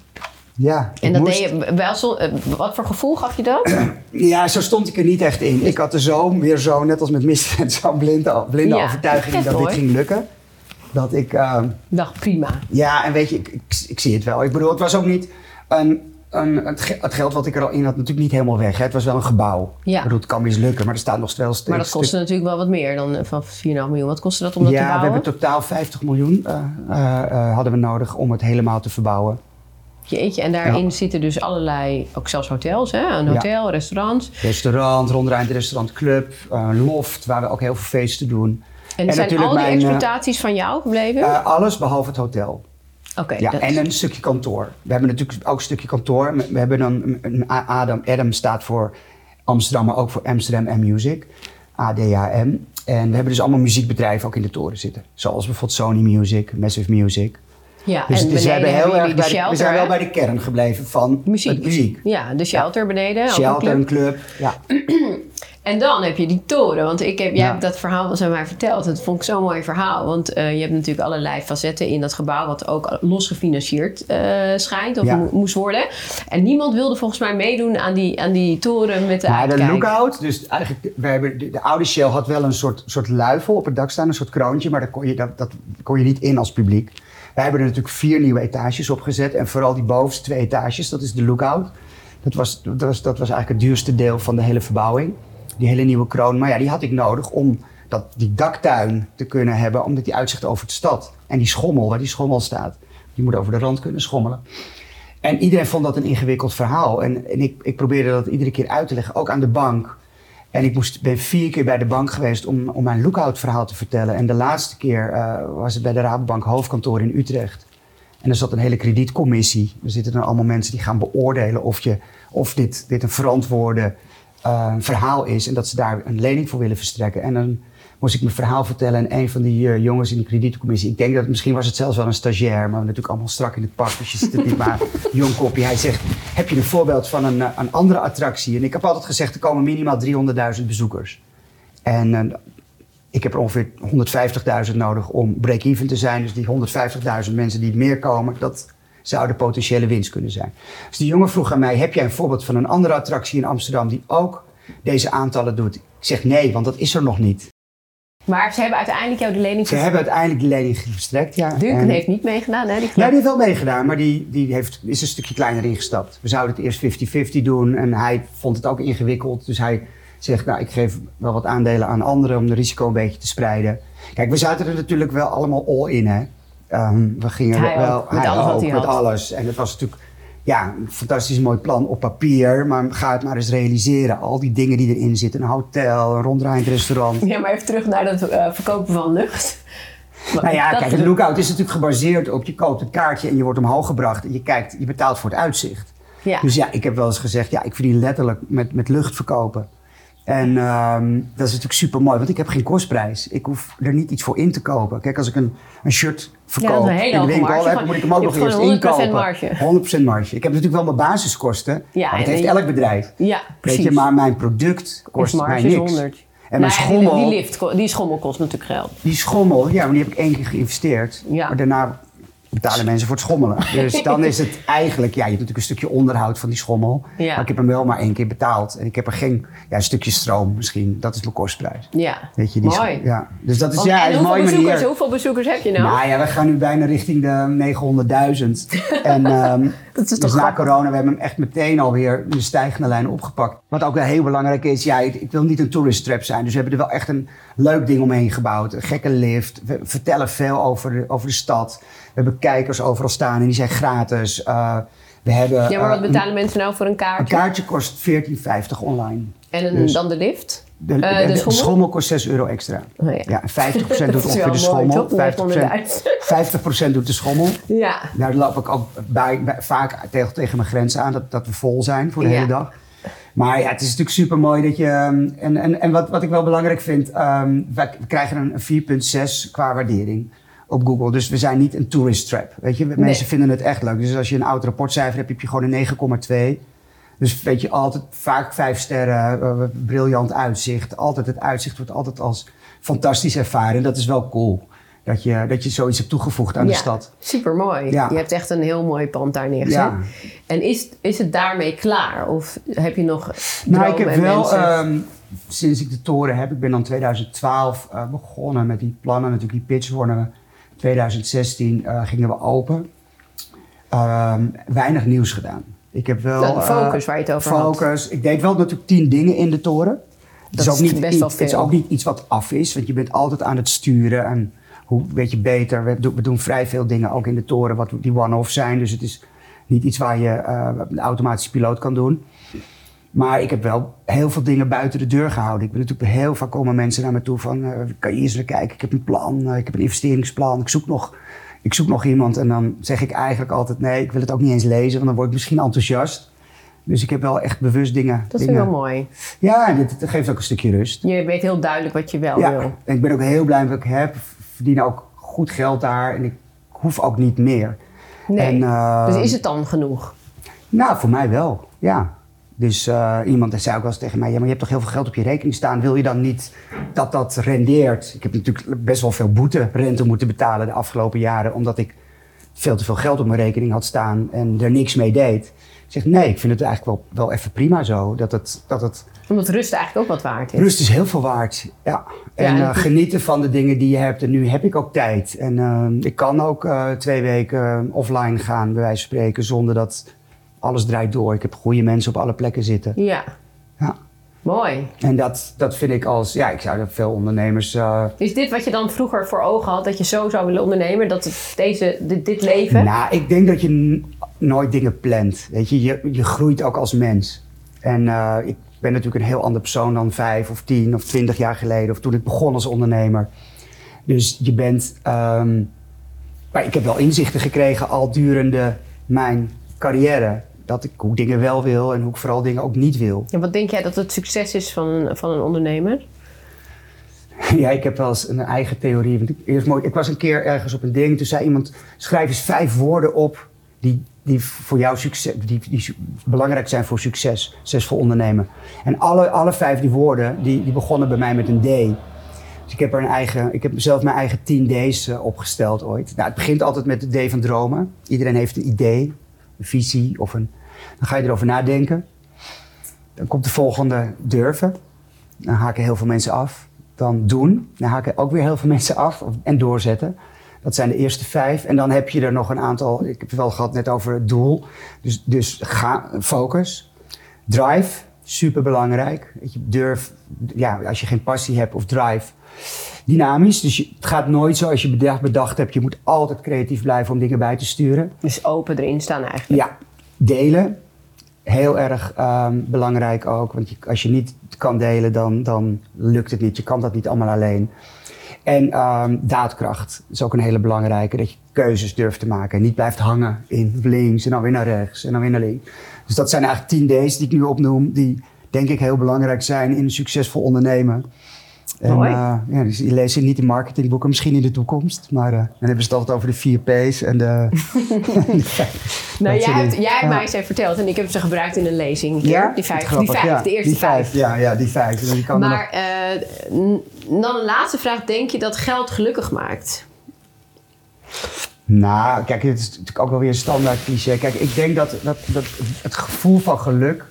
Ja, En dat moest. deed je wel zo, eh, wat voor gevoel gaf je dat? Ja, zo stond ik er niet echt in. Ik had er zo, weer zo, net als met Mr. zo'n blinde, blinde Ja, overtuiging echt dat dit ging lukken. Dat ik, eh, Dacht prima. ja, en weet je, ik, ik, ik zie het wel. Ik bedoel, het was ook niet een, een, het, ge- het geld wat ik er al in had, natuurlijk niet helemaal weg. Hè. Het was wel een gebouw. Ja. Ik bedoel, het kan mislukken, maar er staat nog wel steeds. Maar dat kostte natuurlijk wel wat meer dan eh, van 4,5 miljoen. Wat kostte dat om dat te Ja, we bouwen? hebben totaal 50 miljoen hadden we nodig om het helemaal te verbouwen. Jeetje, en daarin Ja. zitten dus allerlei, ook zelfs hotels, hè? Een hotel, restaurants. Restaurant, Ronderijn restaurant club, eh, loft, waar we ook heel veel feesten doen. En, En zijn al die mijn, eh, exploitaties van jou gebleven? Eh, alles behalve het hotel. Oké, Ja, en een stukje kantoor. We hebben natuurlijk ook een stukje kantoor. We hebben dan een, Adam. Adam staat voor Amsterdam, maar ook voor Amsterdam and Music. ADAM. En we hebben dus allemaal muziekbedrijven ook in de toren zitten. Zoals bijvoorbeeld Sony Music, Massive Music. Ja, Dus, en dus we, beneden hebben heel hebben erg jullie bij de de- we zijn wel bij de kern gebleven van Muziek. muziek. Ja, de shelter beneden. ook een Shelter, club. een club. Ja. En dan heb je die toren. Want ik heb, jij Ja. hebt dat verhaal wel aan mij verteld. Dat vond ik zo'n mooi verhaal. Want eh, je hebt natuurlijk allerlei facetten in dat gebouw... wat ook los gefinancierd eh, schijnt of Ja. mo- moest worden. En niemand wilde volgens mij meedoen aan die, aan die toren met de Maar de lookout, dus eigenlijk, we hebben, de, de oude Shell had wel een soort, soort luifel op het dak staan, een soort kroontje, maar daar kon je, dat, dat kon je niet in als publiek. Wij hebben er natuurlijk vier nieuwe etages op gezet en vooral die bovenste twee etages, dat is de lookout. Dat was, dat, was, dat was eigenlijk het duurste deel van de hele verbouwing, die hele nieuwe kroon. Maar ja, die had ik nodig om dat, die daktuin te kunnen hebben, omdat die uitzicht over de stad. En die schommel, waar die schommel staat, die moet over de rand kunnen schommelen. En iedereen vond dat een ingewikkeld verhaal. En, en ik, ik probeerde dat iedere keer uit te leggen, ook aan de bank. En ik moest, ben vier keer bij de bank geweest om, om mijn lookout verhaal te vertellen. En de laatste keer eh, was het bij de Rabobank hoofdkantoor in Utrecht. En er zat een hele kredietcommissie. Er zitten dan allemaal mensen die gaan beoordelen of, je, of dit, dit een verantwoorde eh, verhaal is. En dat ze daar een lening voor willen verstrekken. En moest ik mijn verhaal vertellen. En een van die eh, jongens in die kredietcommissie, ik denk dat misschien was het zelfs wel een stagiair, maar natuurlijk allemaal strak in het pak. Dus je ziet het niet maar jong kopje. Hij zegt, heb je een voorbeeld van een, eh, een andere attractie? En ik heb altijd gezegd, er komen minimaal 300.000 bezoekers. En eh, ik heb er ongeveer 150.000 nodig om break-even te zijn. Dus die 150.000 mensen die meer komen, dat zou de potentiële winst kunnen zijn. Dus die jongen vroeg aan mij, heb jij een voorbeeld van een andere attractie in Amsterdam die ook deze aantallen doet? Ik zeg nee, want dat is er nog niet. Maar ze hebben uiteindelijk jou de lening Ze hebben uiteindelijk de lening verstrekt, ja. Duncan En- heeft niet meegedaan, hè? Die Ja, die heeft wel meegedaan, maar die, die heeft, is een stukje kleiner ingestapt. We zouden het eerst 50-50 doen en hij vond het ook ingewikkeld. Dus hij zegt, nou, ik geef wel wat aandelen aan anderen om de risico een beetje te spreiden. Kijk, we zaten er natuurlijk wel allemaal all in, hè. Ehm, we gingen Hij wel, ook, met alles hij met had. alles. En het was natuurlijk ja, een fantastisch mooi plan op papier, maar ga het maar eens realiseren. Al die dingen die erin zitten, een hotel, een ronddraaiend restaurant. Ja, maar even terug naar dat eh, verkopen van lucht. Nou ja, kijk, een lookout is natuurlijk gebaseerd op je koopt een kaartje en je wordt omhoog gebracht en je kijkt, je betaalt voor het uitzicht. Ja. Dus ja, ik heb wel eens gezegd, ja, ik verdien letterlijk met, met lucht verkopen. En ehm, dat is natuurlijk super mooi, want ik heb geen kostprijs. Ik hoef er niet iets voor in te kopen. Kijk, als ik een, een shirt verkoop hele in de winkel, heb, moet ik hem ook nog eerst gewoon 100% inkopen. marge. 100% marge. Ik heb natuurlijk wel mijn basiskosten, Ja, dat heeft elk bedrijf. Ja, Weet precies. je, maar mijn product kost marge mij niks. 100. En mijn Nou ja, schommel, Die, lift, schommel kost natuurlijk geld. die schommel, ja, maar die heb ik één keer geïnvesteerd. Ja. Maar daarna betalen mensen voor het schommelen. Dus dan is het eigenlijk, ja, je hebt natuurlijk een stukje onderhoud van die schommel. Ja. Maar ik heb hem wel maar één keer betaald. En ik heb er geen, ja, een stukje stroom misschien. Dat is mijn kostprijs. Ja, Weet je, die mooi. Ja. Dus dat is, Want- ja, en is een hoeveel mooie bezoekers, manier. hoeveel bezoekers heb je nou? Nou ja, we gaan nu bijna richting de 900.000. en ehm, Dat is toch dus na grappig? corona, we hebben hem echt meteen alweer de stijgende lijn opgepakt. Wat ook wel heel belangrijk is, ja, ik, ik wil niet een tourist trap zijn. Dus we hebben er wel echt een leuk ding omheen gebouwd. Een gekke lift. We vertellen veel over de, over de stad. We hebben kijkers overal staan en die zijn gratis. Eh, we hebben, ja, maar wat eh, betalen mensen nou voor een kaartje? een kaartje kost 14,50 online. en een- dus- dan de lift? De, Eh, de- de de schommel? kost 6 euro extra. Oh ja. Ja, en 50% Dat doet ongeveer de schommel. toch? 50%, 50% doet de schommel. Ja. Daar loop ik ook bij, bij- vaak tegen, tegen mijn grens aan, dat, dat we vol zijn voor de Ja. hele dag. Maar ja, het is natuurlijk super mooi dat je. ehm, En, en, en wat, wat ik wel belangrijk vind, wij- we krijgen een 4,6 qua waardering op Google. Dus we zijn niet een tourist trap. Weet je, mensen vinden het echt leuk. Dus als je een oud rapportcijfer hebt, heb je gewoon een 9,2. Dus weet je, altijd vaak vijf sterren, eh, briljant uitzicht. Altijd het uitzicht wordt altijd als fantastisch ervaren. En dat is wel cool. Dat je, dat je zoiets hebt toegevoegd aan de stad. Super mooi. Ja. Je hebt echt een heel mooi pand daar neergezet. Ja. En is, is het daarmee klaar? Of heb je nog Nou, ik heb wel, ehm, sinds ik de toren heb, ik ben dan 2012 eh, begonnen met die plannen. Natuurlijk die pitch wonnen we. 2016 eh, gingen we open. Ehm, weinig nieuws gedaan. Ik heb wel... De focus eh, waar je het over had. Focus. Ik deed wel natuurlijk tien dingen in de toren. Het Dat is, ook niet best wel iets, het is ook niet iets wat af is, want je bent altijd aan het sturen. En hoe weet je beter? We, doen- we doen vrij veel dingen ook in de toren wat die one-off zijn. Dus het is niet iets waar je eh, een automatische piloot kan doen. Maar ik heb wel heel veel dingen buiten de deur gehouden. Ik ben natuurlijk heel vaak komen mensen naar me toe van... eh, kan je eens naar kijken, ik heb een plan, eh, ik heb een investeringsplan. Ik zoek, nog, ik zoek nog iemand. En dan zeg ik eigenlijk altijd nee, ik wil het ook niet eens lezen... want dan word ik misschien enthousiast. Dus ik heb wel echt bewust dingen... dat ik wel mooi. Ja, en dit, dit geeft ook een stukje rust. Je weet heel duidelijk wat je wel Ja, wil. en ik ben ook heel blij met wat ik heb. Verdien ook goed geld daar. En ik hoef ook niet meer. Nee. En, eh, dus is het dan genoeg? Nou, voor mij wel, ja. Dus eh, iemand zei ook wel eens tegen mij: ja, maar je hebt toch heel veel geld op je rekening staan. Wil je dan niet dat dat rendeert? Ik heb natuurlijk best wel veel boete, rente moeten betalen de afgelopen jaren, omdat ik veel te veel geld op mijn rekening had staan en er niks mee deed. Ik zeg nee, ik vind het eigenlijk wel, wel even prima zo. Dat het, dat het, Omdat rust eigenlijk ook wat waard is. rust is heel veel waard. Ja. En en eh, genieten van de dingen die je hebt. En nu heb ik ook tijd. En eh, ik kan ook twee weken offline gaan, bij wijze van spreken, zonder dat alles draait door. Ik heb goede mensen op alle plekken zitten. Ja, Ja. mooi. En dat, dat vind ik als, ja, ik zou dat veel ondernemers. eh, Is dit wat je dan vroeger voor ogen had, dat je zo zou willen ondernemen? Dat het deze, dit, dit leven? Nou, ik denk dat je nooit dingen plant. Weet je, je, je groeit ook als mens. En eh, ik ben natuurlijk een heel ander persoon dan vijf of tien of twintig jaar geleden. Of toen ik begon als ondernemer. Dus je bent. ehm, maar ik heb wel inzichten gekregen al durende mijn carrière. Dat ik hoe ik dingen wel wil en hoe ik vooral dingen ook niet wil. En wat denk jij dat het succes is van, van een ondernemer? Ja, ik heb wel eens een eigen theorie. Want ik, eerst mooi, ik was een keer ergens op een ding. Toen zei iemand: schrijf eens vijf woorden op die, die voor jou succes, die, die belangrijk zijn voor succes, succesvol ondernemen. En alle, alle vijf die woorden die, die begonnen bij mij met een D. Dus ik heb, er een eigen, ik heb zelf mijn eigen 10 D's eh, opgesteld ooit. Nou, het begint altijd met de D van dromen. Iedereen heeft een idee, een visie of een. Dan ga je erover nadenken. Dan komt de volgende durven. Dan haken heel veel mensen af. Dan doen. Dan haken ook weer heel veel mensen af. En doorzetten. Dat zijn de eerste vijf. En dan heb je er nog een aantal. Ik heb het wel gehad net over het doel. Dus, dus ga, focus. Drive, super belangrijk. Weet je, durf, ja, als je geen passie hebt of drive. Dynamisch, dus je, het gaat nooit zoals je bedacht, bedacht hebt. Je moet altijd creatief blijven om dingen bij te sturen. Dus open erin staan eigenlijk. Ja, delen. Heel erg ehm, belangrijk ook. Want als je niet kan delen, dan, dan lukt het niet. Je kan dat niet allemaal alleen. En ehm, daadkracht is ook een hele belangrijke. Dat je keuzes durft te maken. En niet blijft hangen in links en dan weer naar rechts en dan weer naar links. Dus dat zijn eigenlijk 10 D's die ik nu opnoem. Die denk ik heel belangrijk zijn in een succesvol ondernemen. En, Mooi. eh, ja, dus je leest ze niet in marketingboeken, misschien in de toekomst. Maar eh, dan hebben ze het altijd over de vier P's en de... Nou, jij hebt, jij Ja. mij ze verteld en ik heb ze gebruikt in een lezing. keer. die vijf, die vijf ja. de eerste die vijf. Ja, ja, die vijf. Dus die kan Maar eh, n- dan een laatste vraag. Denk je dat geld gelukkig maakt? Nou, kijk, dit is natuurlijk ook wel weer een standaard cliché. Kijk, ik denk dat, dat, dat het gevoel van geluk,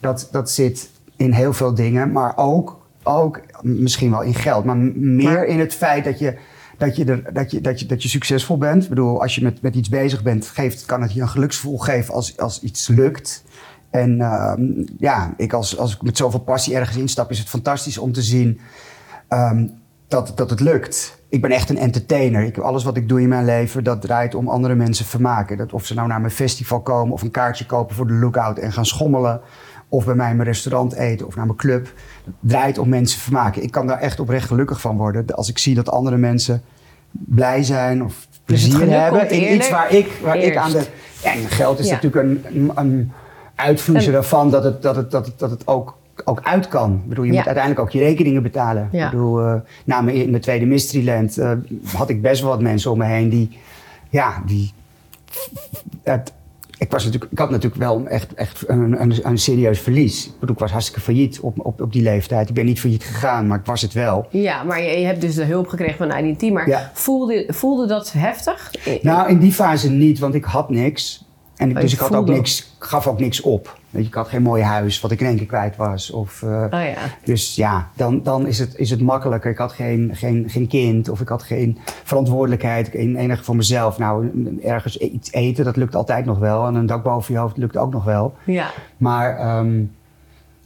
dat, dat zit in heel veel dingen. Maar ook, ook misschien wel in geld. Maar meer Maar- in het feit dat je, dat je, er, dat je, dat je, dat je succesvol bent. Ik bedoel, als je met, met iets bezig bent, geeft, kan het je een geluksgevoel geven als, als iets lukt. En ehm, ja, ik als, als ik met zoveel passie ergens instap, is het fantastisch om te zien ehm, dat, dat het lukt. Ik ben echt een entertainer. Ik, alles wat ik doe in mijn leven, dat draait om andere mensen vermaken. Dat of ze nou naar mijn festival komen of een kaartje kopen voor de lookout en gaan schommelen. Of bij mij in mijn restaurant eten of naar mijn club. Het draait om mensen vermaken. Ik kan daar echt oprecht gelukkig van worden. Als ik zie dat andere mensen blij zijn of Dus plezier hebben in iets waar ik, waar ik aan de... Ja, en geld is Ja. natuurlijk een, een, uitvloeisel En- ervan dat het, dat het, dat het, dat het ook, ook uit kan. Ik bedoel, je Ja. moet uiteindelijk ook je rekeningen betalen. Ik bedoel, eh, na mijn, in mijn tweede Mysteryland eh, had ik best wel wat mensen om me heen die... Ja, die... Het, ik, was natuurlijk, ik had natuurlijk wel echt, echt een, een, een serieus verlies. Ik bedoel, ik was hartstikke failliet op, op, op die leeftijd. Ik ben niet failliet gegaan, maar ik was het wel. Ja, maar je, je hebt dus de hulp gekregen van IDT. Maar Ja. voelde, voelde dat heftig? Nou, in die fase niet, want ik had niks. En ik, Oh, dus ik had ook niks, gaf ook niks op. Ik had geen mooi huis, wat ik in één keer kwijt was. Of, eh, Oh ja. Dus ja, dan, dan is, het, is het makkelijker. Ik had geen, geen, geen kind of ik had geen verantwoordelijkheid. Een, enige voor mezelf. Nou, ergens iets eten, dat lukt altijd nog wel. En een dak boven je hoofd lukt ook nog wel. Ja. Maar ehm,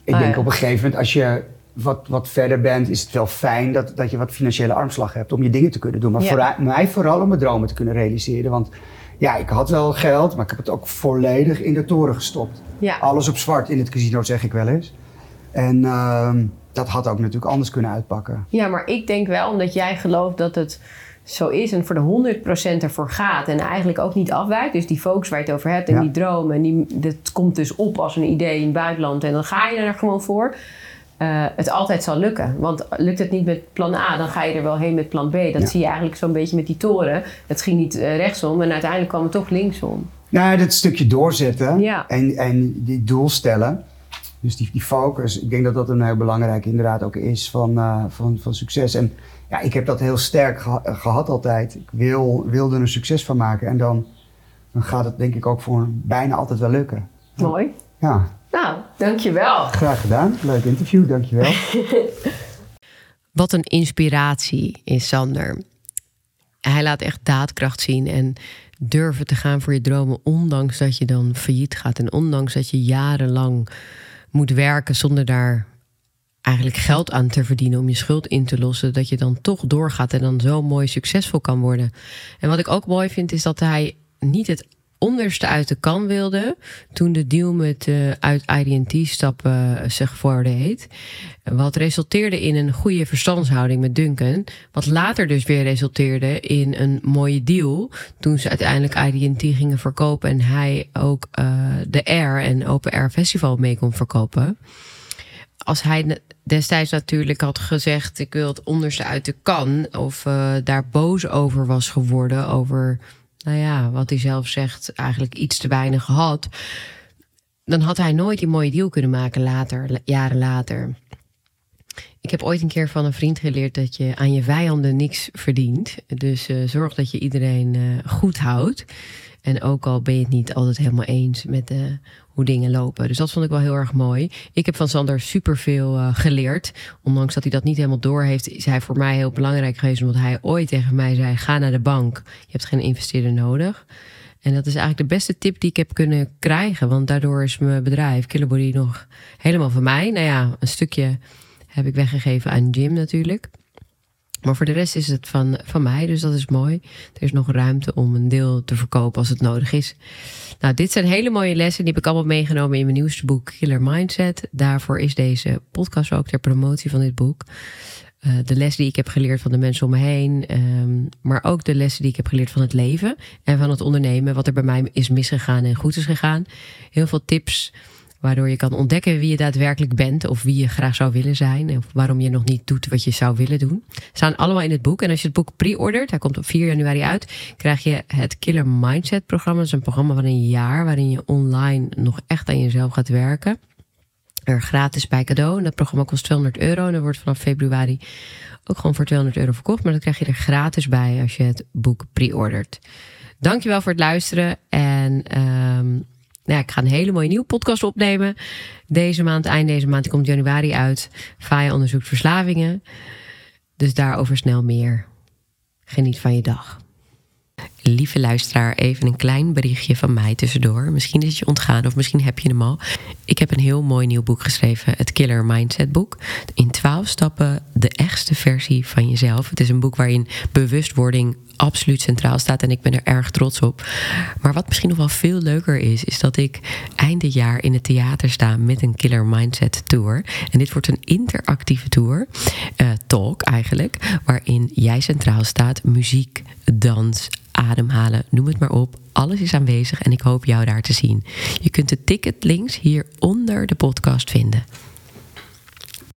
ik Ah, denk ja. op een gegeven moment, als je wat, wat verder bent, is het wel fijn dat, dat je wat financiële armslag hebt om je dingen te kunnen doen. Maar Ja. voor mij vooral om mijn dromen te kunnen realiseren. Want ja, ik had wel geld, maar ik heb het ook volledig in de toren gestopt. Ja. Alles op zwart in het casino, zeg ik wel eens. En ehm, dat had ook natuurlijk anders kunnen uitpakken. Ja, maar ik denk wel, omdat jij gelooft dat het zo is en voor de 100% ervoor gaat en eigenlijk ook niet afwijkt. Dus die focus waar je het over hebt en Ja. die dromen, en die, dat komt dus op als een idee in het buitenland en dan ga je er gewoon voor. Eh, het altijd zal lukken. Want lukt het niet met plan A, dan ga je er wel heen met plan B. Dat Ja. zie je eigenlijk zo'n beetje met die toren. Het ging niet eh, rechtsom en uiteindelijk kwam het toch linksom. Nou, dat stukje doorzetten Ja. en, en die doel stellen. Dus die, die focus, ik denk dat dat een heel belangrijk inderdaad ook is van, eh, van, van succes. En ja, ik heb dat heel sterk geha- gehad altijd. Ik wil, wilde er een succes van maken en dan, dan gaat het denk ik ook voor bijna altijd wel lukken. Mooi. Ja, Nou, dankjewel. graag gedaan. Leuk interview, dankjewel. Wat een inspiratie is Sander. Hij laat echt daadkracht zien en durven te gaan voor je dromen, ondanks dat je dan failliet gaat en ondanks dat je jarenlang moet werken zonder daar eigenlijk geld aan te verdienen om je schuld in te lossen, dat je dan toch doorgaat en dan zo mooi succesvol kan worden. En wat ik ook mooi vind is dat hij niet het onderste uit de kan wilde toen de deal met eh, uit IDT stappen zich voordeed. Wat resulteerde in een goede verstandshouding met Duncan. Wat later dus weer resulteerde in een mooie deal. Toen ze uiteindelijk IDT gingen verkopen. En hij ook eh, de Air en Open Air Festival mee kon verkopen. Als hij destijds natuurlijk had gezegd: Ik wil het onderste uit de kan. Of eh, daar boos over was geworden. Over, nou ja, wat hij zelf zegt, eigenlijk iets te weinig had. Dan had hij nooit die mooie deal kunnen maken later, jaren later. Ik heb ooit een keer van een vriend geleerd dat je aan je vijanden niks verdient. Dus eh, zorg dat je iedereen eh, goed houdt. En ook al ben je het niet altijd helemaal eens met eh, hoe dingen lopen. Dus dat vond ik wel heel erg mooi. Ik heb van Sander superveel eh geleerd. Ondanks dat hij dat niet helemaal door heeft, is hij voor mij heel belangrijk geweest. Omdat hij ooit tegen mij zei: ga naar de bank. Je hebt geen investeerder nodig. En dat is eigenlijk de beste tip die ik heb kunnen krijgen. Want daardoor is mijn bedrijf Killerbody nog helemaal van mij. Nou ja, een stukje heb ik weggegeven aan Jim natuurlijk. Maar voor de rest is het van, van mij, dus dat is mooi. Er is nog ruimte om een deel te verkopen als het nodig is. Nou, dit zijn hele mooie lessen. Die heb ik allemaal meegenomen in mijn nieuwste boek Killer Mindset. Daarvoor is deze podcast ook ter promotie van dit boek. Eh, de les die ik heb geleerd van de mensen om me heen. ehm, maar ook de lessen die ik heb geleerd van het leven en van het ondernemen. Wat er bij mij is misgegaan en goed is gegaan. Heel veel tips waardoor je kan ontdekken wie je daadwerkelijk bent. Of wie je graag zou willen zijn. Of waarom je nog niet doet wat je zou willen doen. Staan allemaal in het boek. En als je het boek pre-ordert, hij komt op 4 januari uit. Krijg je het Killer Mindset programma. Dat is een programma van een jaar waarin je online nog echt aan jezelf gaat werken er gratis bij cadeau. En dat programma kost 200 euro. En wordt vanaf februari ook gewoon voor 200 euro verkocht. Maar dat krijg je er gratis bij als je het boek pre-ordert. Dankjewel voor het luisteren. En ehm, nou ik ga een hele mooie nieuwe podcast opnemen. Deze maand, eind deze maand, die komt januari uit. Faya onderzoekt verslavingen. Dus daarover snel meer. Geniet van je dag. Lieve luisteraar, even een klein berichtje van mij tussendoor. Misschien is het je ontgaan of misschien heb je hem al. Ik heb een heel mooi nieuw boek geschreven, het Killer Mindset boek. In 12 stappen de echtste versie van jezelf. Het is een boek waarin bewustwording absoluut centraal staat en ik ben er erg trots op. Maar wat misschien nog wel veel leuker is, is dat ik eind jaar in het theater sta met een Killer Mindset Tour. En dit wordt een interactieve tour, eh, talk eigenlijk, waarin jij centraal staat, muziek, dans, ademhalen, noem het maar op. Alles is aanwezig en ik hoop jou daar te zien. Je kunt de ticketlinks hier onder de podcast vinden.